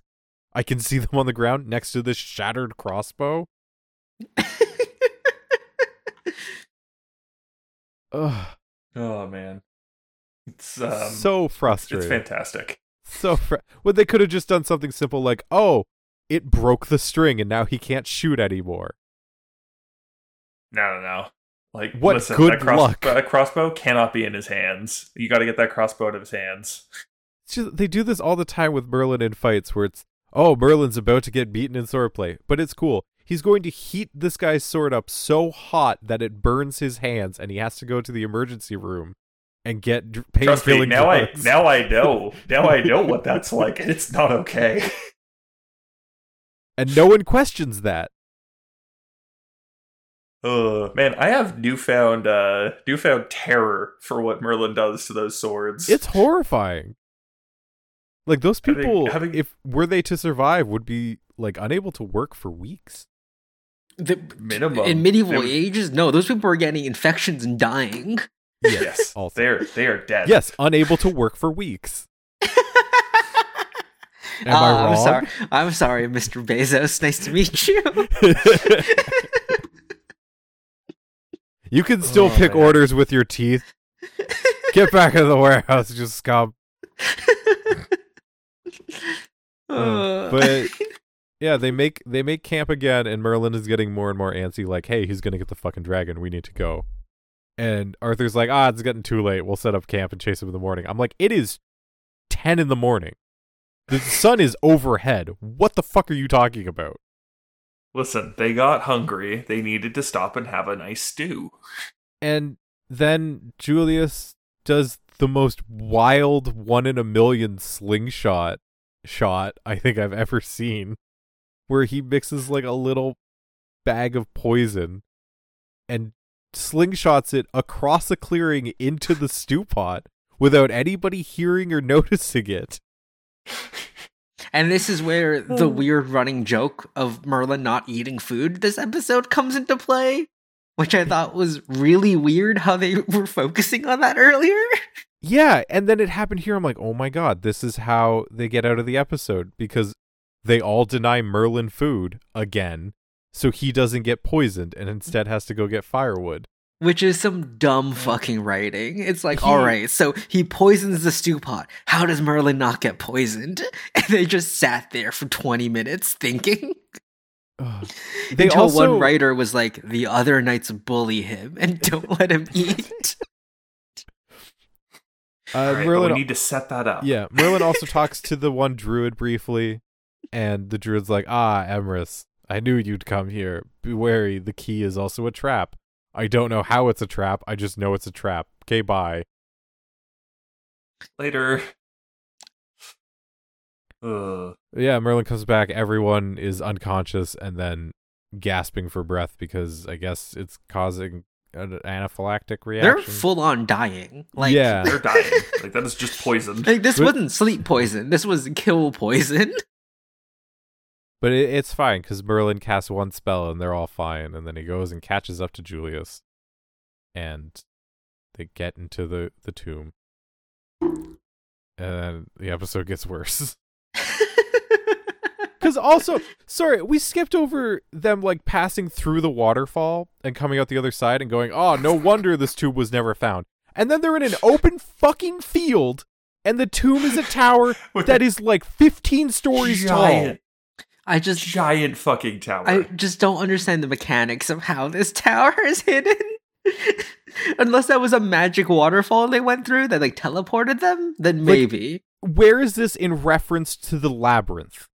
I can see them on the ground next to this shattered crossbow. Ugh, Oh man. It's um so frustrating. it's fantastic. So fr- well, they could have just done something simple like, "Oh, it broke the string and now he can't shoot anymore." No, no, no. Like, What listen, good that, cross- luck. that crossbow cannot be in his hands. You got to get that crossbow out of his hands. Just, they do this all the time with Merlin in fights where it's, oh, Merlin's about to get beaten in swordplay. But it's cool. He's going to heat this guy's sword up so hot that it burns his hands and he has to go to the emergency room and get dr- pain Trust me, now I now I know. Now I know what that's like, and it's not okay. and no one questions that. Uh, man, I have newfound uh newfound terror for what Merlin does to those swords. It's horrifying. Like those Having- people, having- if were they to survive, would be like unable to work for weeks. The, Minimum. in medieval They would- ages, no, those people were getting infections and dying. yes, Also. they're they are dead. Yes, unable to work for weeks. Am I Ah, I'm wrong? sorry. I'm sorry, Mr. Bezos. Nice to meet you. you can still Oh, pick man. orders with your teeth. Get back in the warehouse, just scum. Uh, but yeah, they make they make camp again, and Merlin is getting more and more antsy. Like, hey, he's gonna get the fucking dragon. We need to go. And Arthur's like, ah, it's getting too late. We'll set up camp and chase him in the morning. I'm like, it is ten in the morning. The sun is overhead. What the fuck are you talking about? Listen, they got hungry. They needed to stop and have a nice stew. And then Julius does the most wild one in a million slingshot shot I think I've ever seen, where he mixes like a little bag of poison and slingshots it across a clearing into the stew pot without anybody hearing or noticing it. And this is where the oh. weird running joke of Merlin not eating food this episode comes into play, which I thought was really weird how they were focusing on that earlier. Yeah, and then it happened here. I'm like, oh my god, this is how they get out of the episode because they all deny Merlin food again, so he doesn't get poisoned and instead has to go get firewood. Which is some dumb fucking writing. It's like, He- all right, so he poisons the stew pot. How does Merlin not get poisoned? And they just sat there for 20 minutes thinking. Ugh. They Until also one writer was like, the other knights bully him and don't let him eat. uh, All right, but Merlin we need to set that up. Yeah, Merlin also talks to the one druid briefly, and the druid's like, "Ah, Emrys, I knew you'd come here. Be wary, the key is also a trap. I don't know how it's a trap. I just know it's a trap. Okay, bye." Later. Ugh. Yeah, Merlin comes back. Everyone is unconscious and then gasping for breath because I guess it's causing an anaphylactic reaction. They're full on dying. Like, yeah, They're dying. like that is just poison. like this But- wasn't sleep poison. This was kill poison. but it, it's fine because Merlin casts one spell and they're all fine, and then he goes and catches up to Julius, and they get into the the tomb, and then the episode gets worse. Because also, sorry, we skipped over them like passing through the waterfall and coming out the other side and going, "Oh, no wonder this tomb was never found." And then they're in an open fucking field, and the tomb is a tower that is like 15 stories giant, I just giant fucking tower. I just don't understand the mechanics of how this tower is hidden. Unless that was a magic waterfall they went through that like teleported them, then maybe. tall. Where is this in reference to the labyrinth?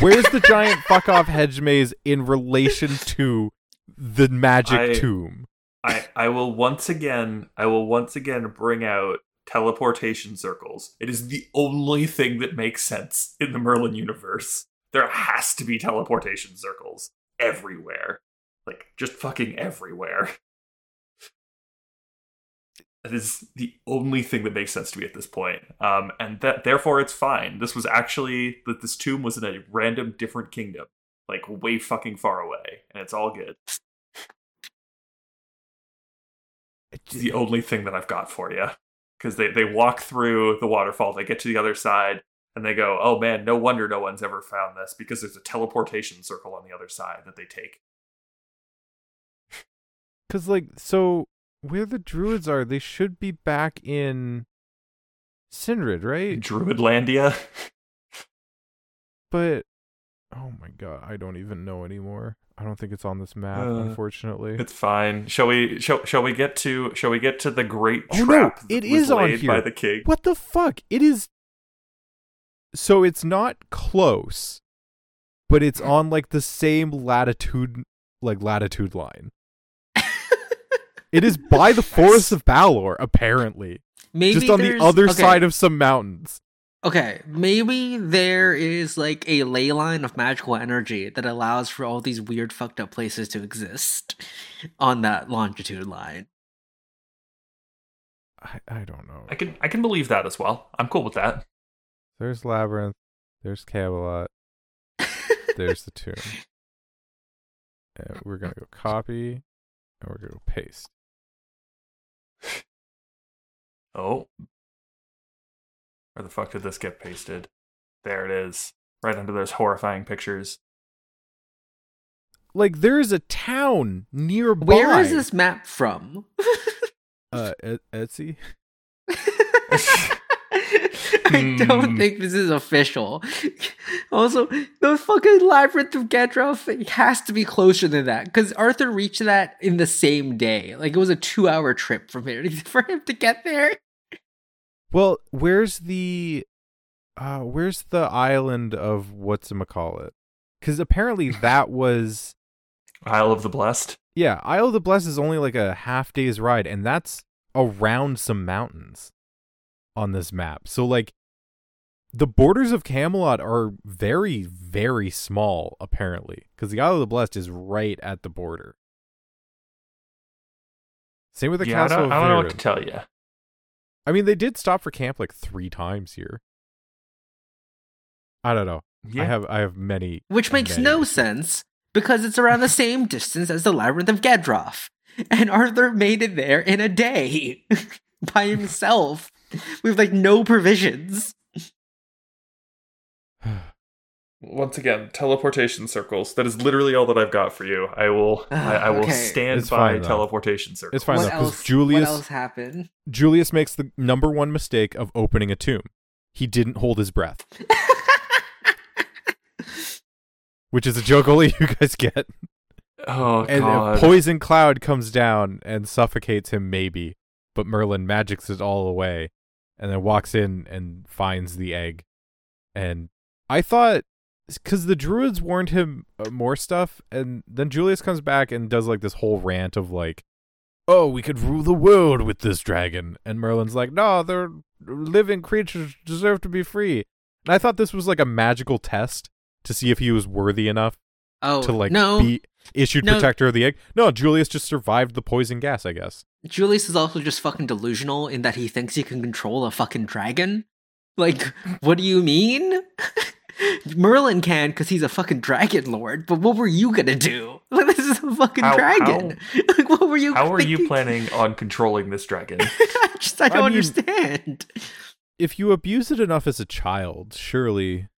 Where's the giant fuck off hedge maze in relation to the magic I- tomb? I, I will once again I will once again bring out teleportation circles. It is the only thing that makes sense in the Merlin universe. There has to be teleportation circles everywhere. Like just fucking everywhere. That is the only thing that makes sense to me at this point. Um, and that therefore it's fine. This was actually that this tomb was in a random different kingdom, like way fucking far away, and it's all good. It's the only thing that I've got for you. Because they, they walk through the waterfall, they get to the other side, and they go, oh man, no wonder no one's ever found this because there's a teleportation circle on the other side that they take. Because, like, so where the druids are, they should be back in Cenred, right? Druidlandia. But, oh my god, I don't even know anymore. I don't think it's on this map, Uh, unfortunately. It's fine. Shall we shall, shall we get to shall we get to the great Oh, no, trap it that was on laid by the king? What the fuck? It is. So it's not close, but it's mm. on like the same latitude, like latitude line. It is by the Forest of Balor, apparently, Maybe just on the other okay, side of some mountains. Okay, maybe there is like a ley line of magical energy that allows for all these weird fucked up places to exist on that longitude line. I, I don't know. I can I can believe that as well. I'm cool with that. There's Labyrinth. There's Camelot. There's the tomb. And we're gonna go copy, and we're gonna go paste. Oh. Where the fuck did this get pasted? There it is. Right under those horrifying pictures. Like there is a town nearby. Where is this map from? Uh, Et- Etsy. I don't Hmm. think this is official. Also, the fucking labyrinth of Gedref has to be closer than that because Arthur reached that in the same day. Like it was a two-hour trip from here for him to get there. Well, where's the, uh, where's the island of what's call it? Because apparently that was, Isle of the Blessed. yeah, Isle of the Blessed is only like a half day's ride, and that's around some mountains on this map. So like, the borders of Camelot are very, very small, apparently, because the Isle of the Blessed is right at the border. Same with the yeah, I Castle don't, of I don't know what to tell you. I mean, they did stop for camp like three times here. I don't know. I have I have many, Which makes many no sense because it's around the same distance as the Labyrinth of Gedref. And Arthur made it there in a day by himself with like no provisions. Once again, teleportation circles. That is literally all that I've got for you. I will. I, I will Okay. stand It's by fine, teleportation circles. It's fine what though, 'cause else? Julius- What else happened? Julius makes the number one mistake of opening a tomb. He didn't hold his breath, which is a joke only you guys get. Oh And god. a poison cloud comes down and suffocates him, maybe. But Merlin magics it all away, and then walks in and finds the egg. And I thought, because the druids warned him uh, more stuff, and then Julius comes back and does like this whole rant of like, "Oh, we could rule the world with this dragon," and Merlin's like, "No, they're living creatures deserve to be free." And I thought this was like a magical test to see if he was worthy enough Oh to like no! be issued No. protector of the egg. No, Julius just survived the poison gas, I guess. Julius is also just fucking delusional in that he thinks he can control a fucking dragon. Like, what do you mean? Merlin can because he's a fucking dragon lord, but what were you gonna do? Like, this is a fucking How- dragon. like, what were you? How are you planning on controlling this dragon? I just I don't mean- understand. If you abuse it enough as a child, surely.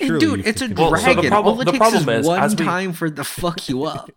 surely Dude, it's a could Well, so the dragon. problem- All it the takes problem is is, one as we- time for the fuck you up.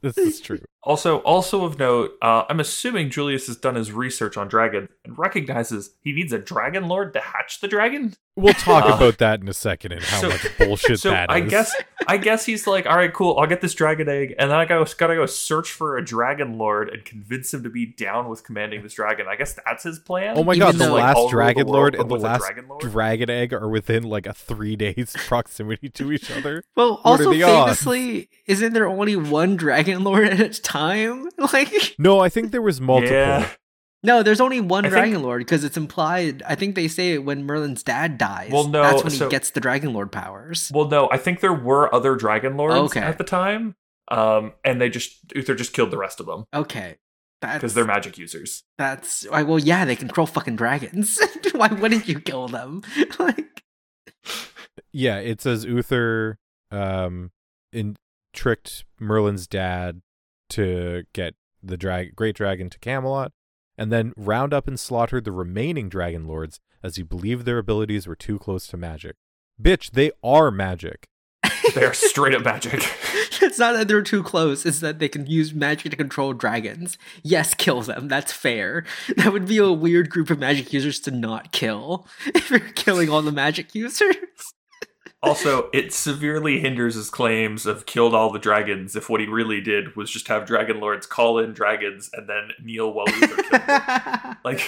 This is true. Also, also of note, uh, I'm assuming Julius has done his research on dragons and recognizes he needs a dragon lord to hatch the dragon. We'll talk Uh, about that in a second and how so- much bullshit that is. so that I guess I guess he's like, all right, cool, I'll get this dragon egg, and then I go gotta go search for a dragon lord and convince him to be down with commanding this dragon. I guess that's his plan. Oh my Even god, the though, like, last I'll the Dragon Lord and the last Dragon Lord? Dragon Egg are within like a three days proximity to each other. well, What also the odds? famously, isn't there only one dragon lord at a time? Like, No, I think there was multiple. Yeah. no, there's only one I think- dragon lord because it's implied. I think they say it when Merlin's dad dies. Well, no, that's when so- he gets the dragon lord powers. Well, no, I think there were other dragon lords Okay. at the time, um, and they just Uther just killed the rest of them Okay, because they're magic users. that's I, well, yeah, they control fucking dragons. Why wouldn't you kill them? like, Yeah, it says Uther um in tricked Merlin's dad to get the drag great dragon to Camelot and then round up and slaughter the remaining dragon lords as he believed their abilities were too close to magic. Bitch, they are magic. They are straight up magic. it's not that they're too close; it's that they can use magic to control dragons. Yes, kill them. That's fair. That would be a weird group of magic users to not kill if you're killing all the magic users. Also, it severely hinders his claims of killed all the dragons if what he really did was just have dragon lords call in dragons and then kneel while Uther killed them. Like,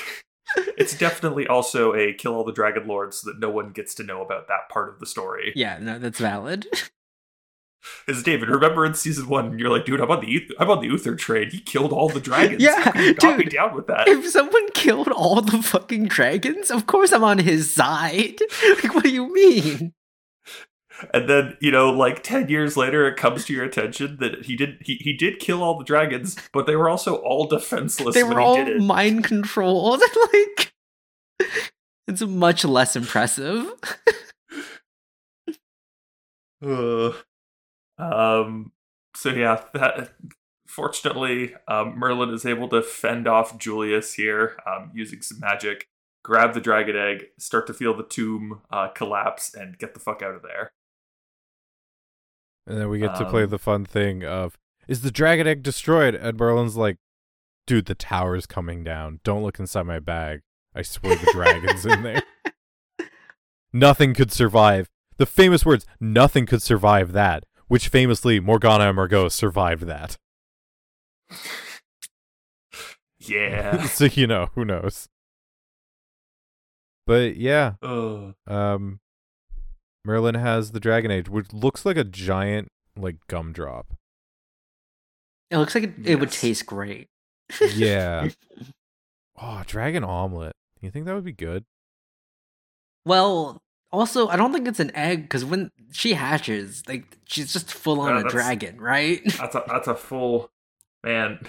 it's definitely also a kill all the dragon lords so that no one gets to know about that part of the story. yeah, no, that's valid. Because David, remember in season one, you're like, dude, I'm on the Uther, I'm on the Uther trade. He killed all the dragons. Yeah, How can you not be dude. down with that. If someone killed all the fucking dragons, of course I'm on his side. Like, what do you mean? And then, you know, like 10 years later, it comes to your attention that he did he, he did kill all the dragons, but they were also all defenseless They when were he all did it. mind controlled. like, it's much less impressive. Ugh. um so yeah, that fortunately, um, Merlin is able to fend off Julius here, um, using some magic, grab the dragon egg, start to feel the tomb uh, collapse, and get the fuck out of there. And then we get to play Um, the fun thing of is the dragon egg destroyed? And Merlin's like, dude, the tower's coming down. Don't look inside my bag. I swear the dragon's in there. Nothing could survive. The famous words, nothing could survive that. Which famously, Morgana and Morgause survived that. Yeah. so you know, who knows. But yeah, Ugh. um Merlin has the dragon egg, which looks like a giant like gumdrop. It looks like it, it would taste great. Yeah. Oh, dragon omelet. You think that would be good? Well, also, I don't think it's an egg because when she hatches, like she's just full on Yeah, a dragon, right? That's a that's a full man.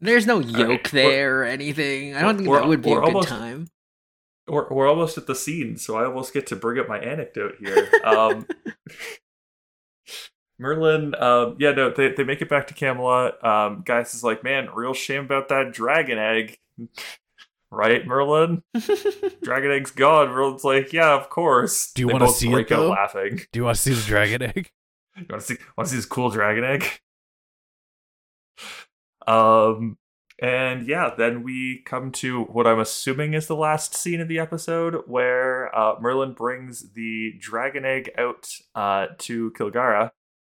There's no right, yoke we're- there or anything. I don't think that would be a good almost- time. We're, we're almost at the scene, so I almost get to bring up my anecdote here. Um, Merlin, um, yeah, no, they, they make it back to Camelot. Um, Gaius is like, man, real shame about that dragon egg. right, Merlin? Dragon egg's gone. Merlin's like, yeah, of course. Do you wanna both see it, break out though? laughing. Do you want to see the dragon egg? You want to see? Want to see this cool dragon egg? Um, and yeah, then we come to what I'm assuming is the last scene of the episode, where uh, Merlin brings the dragon egg out uh, to Kilgharrah,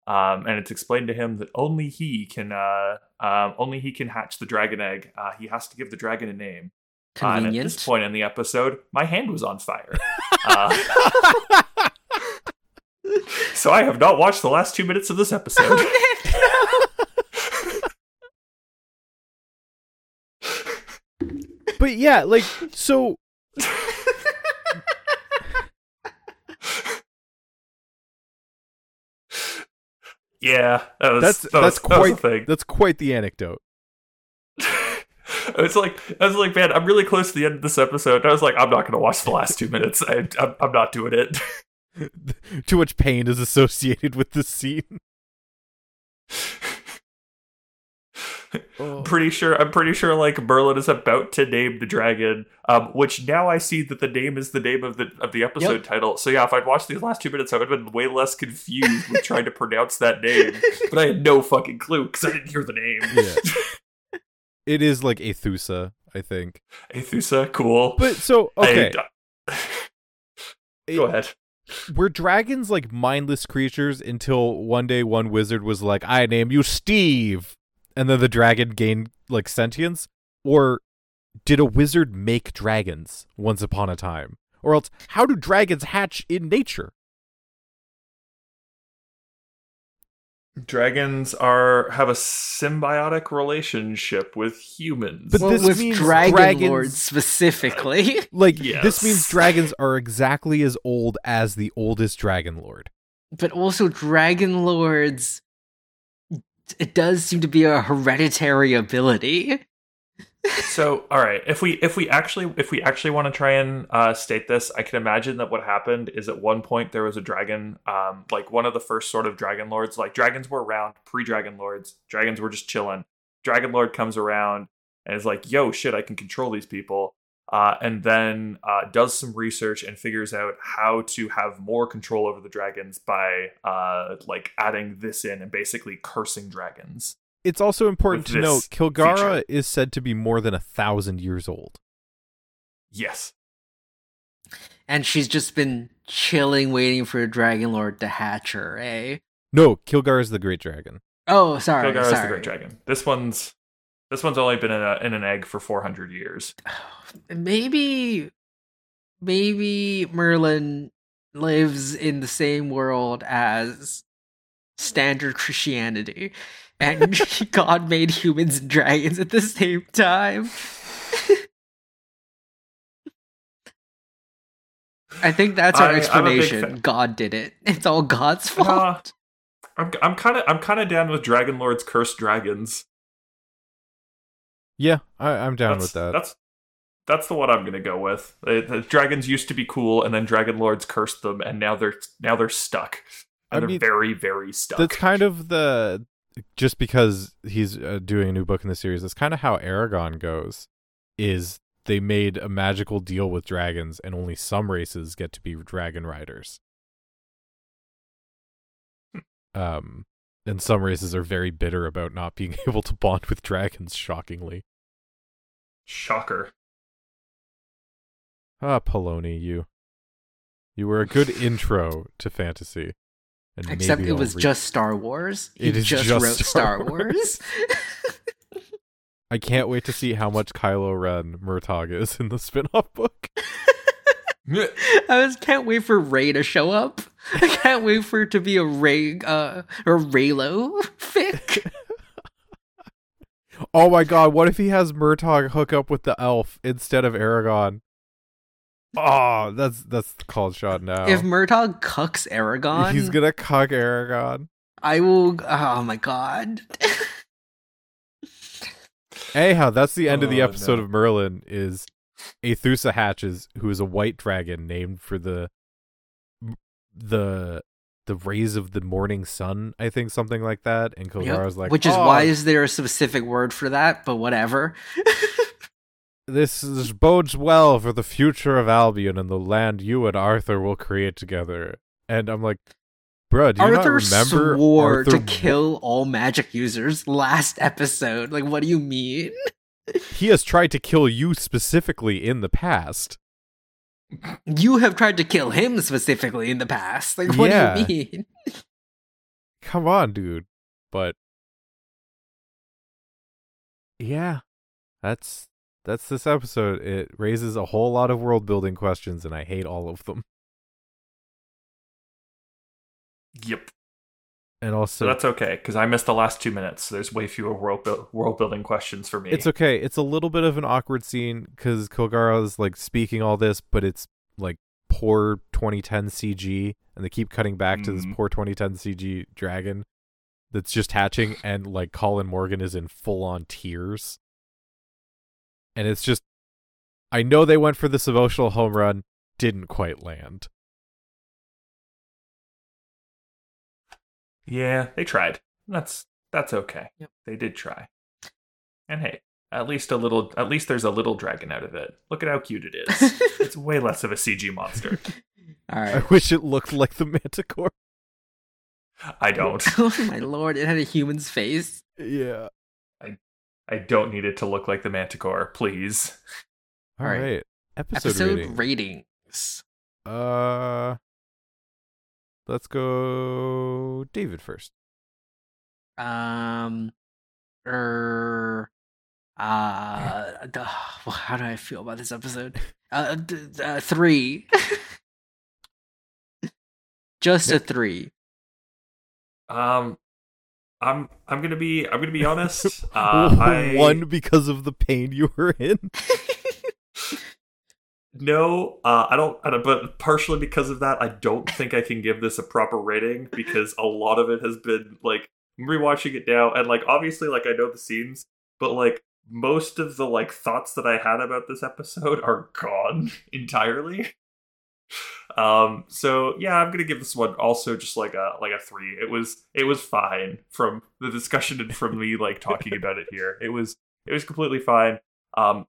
um, and it's explained to him that only he can, uh, um, only he can hatch the dragon egg. Uh, he has to give the dragon a name. Uh, and at this point in the episode, my hand was on fire. Uh, so I have not watched the last two minutes of this episode. but yeah, like so yeah, that was that's that that's was, that quite thing. that's quite the anecdote. it's like I was like, man, I'm really close to the end of this episode. I was like, I'm not going to watch the last two minutes. I, I'm, I'm not doing it. Too much pain is associated with this scene. Oh. pretty sure I'm pretty sure like Merlin is about to name the dragon, um, which now I see that the name is the name of the of the episode Yep. title. So yeah, if I'd watched these last two minutes, I would have been way less confused with trying to pronounce that name. But I had no fucking clue because I didn't hear the name. Yeah. it is like Aithusa, I think. Aithusa, cool. But so okay, I- go ahead. were dragons like mindless creatures until one day one wizard was like, "I name you Steve," and then the dragon gained like sentience, or did a wizard make dragons once upon a time, or else how do dragons hatch in nature? Dragons are have a symbiotic relationship with humans. But well, this with means Dragon dragons- Lords specifically. Like Yes. this means dragons are exactly as old as the oldest dragon lord. but also dragon lords it does seem to be a hereditary ability. So all right if we if we actually if we actually want to try and uh, state this i can imagine that what happened is at one point there was a dragon um like one of the first sort of dragon lords like dragons were around pre-dragon lords dragons were just chilling. Dragon lord comes around and is like yo shit i can control these people uh, and then uh, does some research and figures out how to have more control over the dragons by uh, like adding this in and basically cursing dragons It's also important to note Kilgharrah feature. is said to be more than a thousand years old. yes and she's just been chilling waiting for a dragon lord to hatch her eh No, Kilgar is the great dragon. oh sorry Kilgar is the great dragon. This one's this one's only been in, a, in an egg for 400 years. maybe maybe merlin lives in the same world as standard christianity and god made humans and dragons at the same time I think that's our I- I'm a big explanation. God did it. It's all God's fault. Uh, I'm I'm kind of I'm kind of down with Dragon Lord's cursed dragons. Yeah, I, I'm down that's, with that. That's that's the one I'm gonna go with. The, the dragons used to be cool, and then Dragon Lords cursed them, and now they're now they're stuck. And I they're mean, very very stuck. That's kind of the just because he's uh, doing a new book in the series. That's kind of how Eragon goes. Is they made a magical deal with dragons, and only some races get to be dragon riders. Um, and some races are very bitter about not being able to bond with dragons. Shockingly, shocker. ah, Paolini, you, you were a good intro to fantasy. And Except maybe it I'll was re- just Star Wars. He It is just, just wrote Star Star Wars. I can't wait to see how much Kylo Ren Murtagh is in the spin-off book. I just can't wait for Rey to show up. I can't wait for it to be a Rey, uh, or Reylo fic. Oh my god, what if he has Murtagh hook up with the elf instead of Eragon? Oh, that's that's the called shot now. If Murtagh cucks Eragon, He's gonna cuck Eragon. I will. Oh my god. Anyhow, that's the end of the Oh, episode no. of Merlin. Is Aithusa hatches, who is a white dragon named for the the the rays of the morning sun. I think something like that. And Yep. Like, Which is "Oh, why is there a specific word for that? But whatever. this, this bodes well for the future of Albion and the land you and Arthur will create together. And I'm like, bruh, do you Arthur not remember swore Arthur to kill all magic users last episode. Like, what do you mean? He has tried to kill you specifically in the past. You have tried to kill him specifically in the past. Like, what Yeah. do you mean? Come on, dude. But yeah, that's that's this episode. It raises a whole lot of world building questions, and I hate all of them. Yep. And So also, that's okay because I missed the last two minutes. So there's way fewer world buil- world building questions for me. it's okay. It's a little bit of an awkward scene because Kogara is like speaking all this, but it's like poor 2010 CG, and they keep cutting back to this Mhm. poor 2010 CG dragon that's just hatching, and like Colin Morgan is in full on tears. And it's just, I know they went for this emotional home run, didn't quite land. Yeah, they tried. That's that's okay. Yep. They did try. And hey, at least a little. At least there's a little dragon out of it. Look at how cute it is. it's way less of a CG monster. All I wish it looked like the Manticore. I don't. oh my lord! It had a human's face. Yeah. I I don't need it to look like the Manticore, please. All All right. right. Episode, Episode rating. ratings. Uh, let's go, David first. Um, er, uh, duh, how do I feel about this episode? Uh, d- uh three. Just a three. Um, I'm I'm gonna be I'm gonna be honest. Uh, I One because of the pain you were in. No, uh, I don't. I don't- But partially because of that, I don't think I can give this a proper rating because a lot of it has been like rewatching it now, and like obviously, like I know the scenes, but like most of the like thoughts that I had about this episode are gone entirely. Um. So yeah, I'm gonna give this one also just like a like a three. It was it was fine from the discussion and from me like talking about it here. It was it was completely fine. Um.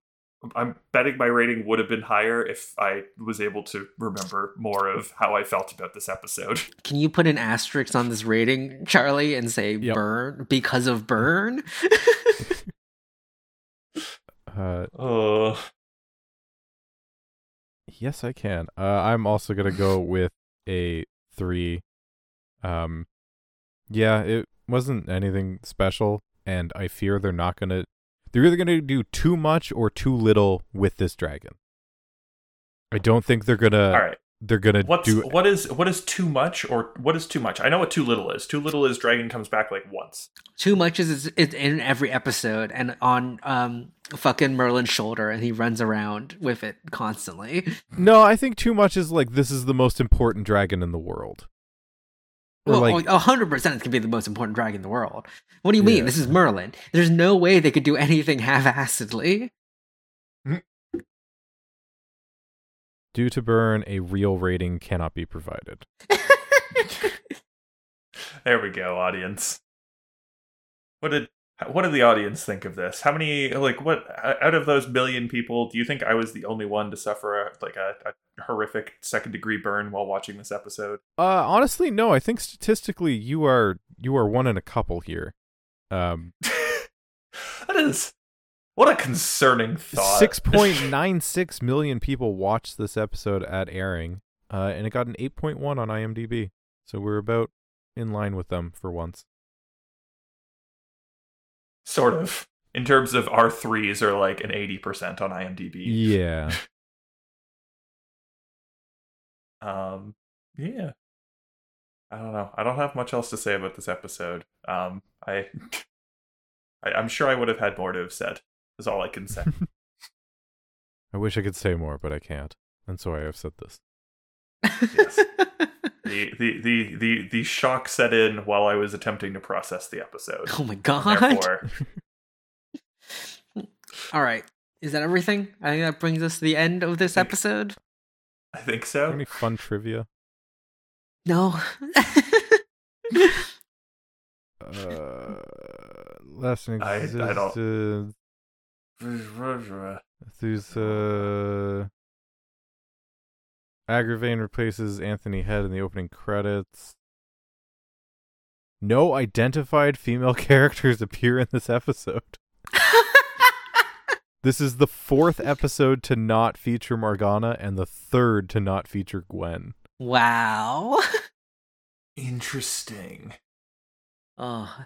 I'm betting my rating would have been higher if I was able to remember more of how I felt about this episode. Can you put an asterisk on this rating, Charlie, and say Yep. burn because of burn? Uh, Oh, yes, I can. Uh, I'm also gonna go with a three. Um, yeah, it wasn't anything special, and I fear they're not gonna. They're either gonna do too much or too little with this dragon. I don't think they're gonna. all right. They're gonna What's do. what is what is too much or what is too much? I know what too little is. Too little is Dragon comes back like once. Too much is it's in every episode and on um fucking Merlin's shoulder, and he runs around with it constantly. No, I think too much is like this is the most important dragon in the world. Or Well, like oh, a hundred percent, it's gonna be the most important dragon in the world. What do you mean? This is Merlin. There's no way they could do anything half-assedly. due to burn, a real rating cannot be provided. There we go, audience. What did what did the audience think of this? How many like what out of those million people do you think I was the only one to suffer a, like a, a horrific second degree burn while watching this episode? Uh, honestly, no. I think statistically, you are you are one in a couple here. Um, that is what a concerning thought. six point nine six million people watched this episode at airing, uh, and it got an eight point one on IMDb. So we're about in line with them for once. Sort of in terms of our threes are like an 80% on imdb Yeah, um yeah. I don't know. I don't have much else to say about this episode. Um i, I i'm sure i would have had more to have said is all i can say. I wish I could say more, but I can't, and so I have said this. Yes. The, the the the the shock set in while i was attempting to process the episode oh my god! therefore All right. Is that everything? I think that brings us to the end of this episode. I think so. Any fun trivia? No. Uh, last I- I don't- There's uh, Agravain replaces Anthony Head in the opening credits. No identified female characters appear in this episode. This is the fourth episode to not feature Morgana and the third to not feature Gwen. wow. Interesting. Oh.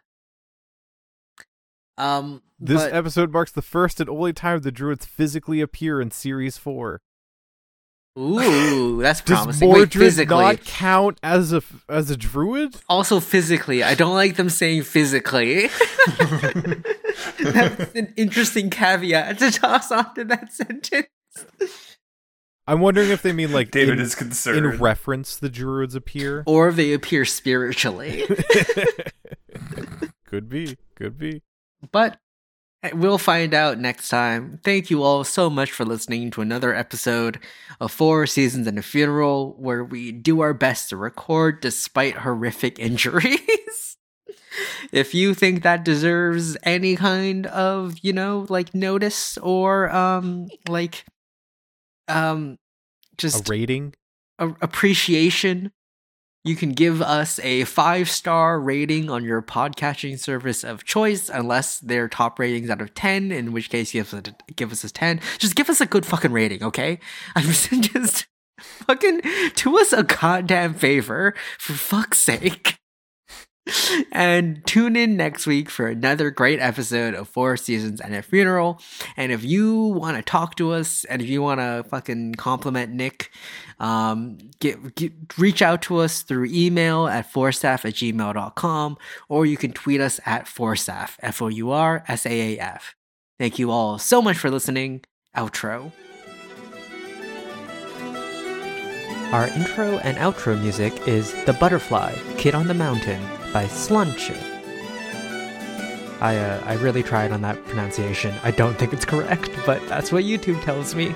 Um. This but- episode marks the first and only time the druids physically appear in series four. Ooh, that's Does promising. Wait, Mordred physically. not count as a as a druid? Also, physically. I don't like them saying physically. that's an interesting caveat to toss onto that sentence. I'm wondering if they mean like David in, is concerned. in reference the druids appear. Or if they appear spiritually. could be, could be. But we'll find out next time. Thank you all so much for listening to another episode of Four Seasons and a Funeral, where we do our best to record despite horrific injuries. if you think that deserves any kind of, you know, like notice or um like um just A rating. a- appreciation, you can give us a five star rating on your podcatching service of choice, unless they're top ratings out of 10, in which case give us a, give us a 10. Just give us a good fucking rating, okay? I'm just fucking do us a goddamn favor, for fuck's sake. And tune in next week for another great episode of Four Seasons and a Funeral. And if you want to talk to us and if you want to fucking compliment Nick, um, get, get reach out to us through email at foursaaf at gmail.com or you can tweet us at foursaaf, F O U R S A A F. Thank you all so much for listening. Outro. Our intro and outro music is The Butterfly, Kid on the Mountain by Slainte. I, uh, I really tried on that pronunciation. I don't think it's correct, but that's what YouTube tells me.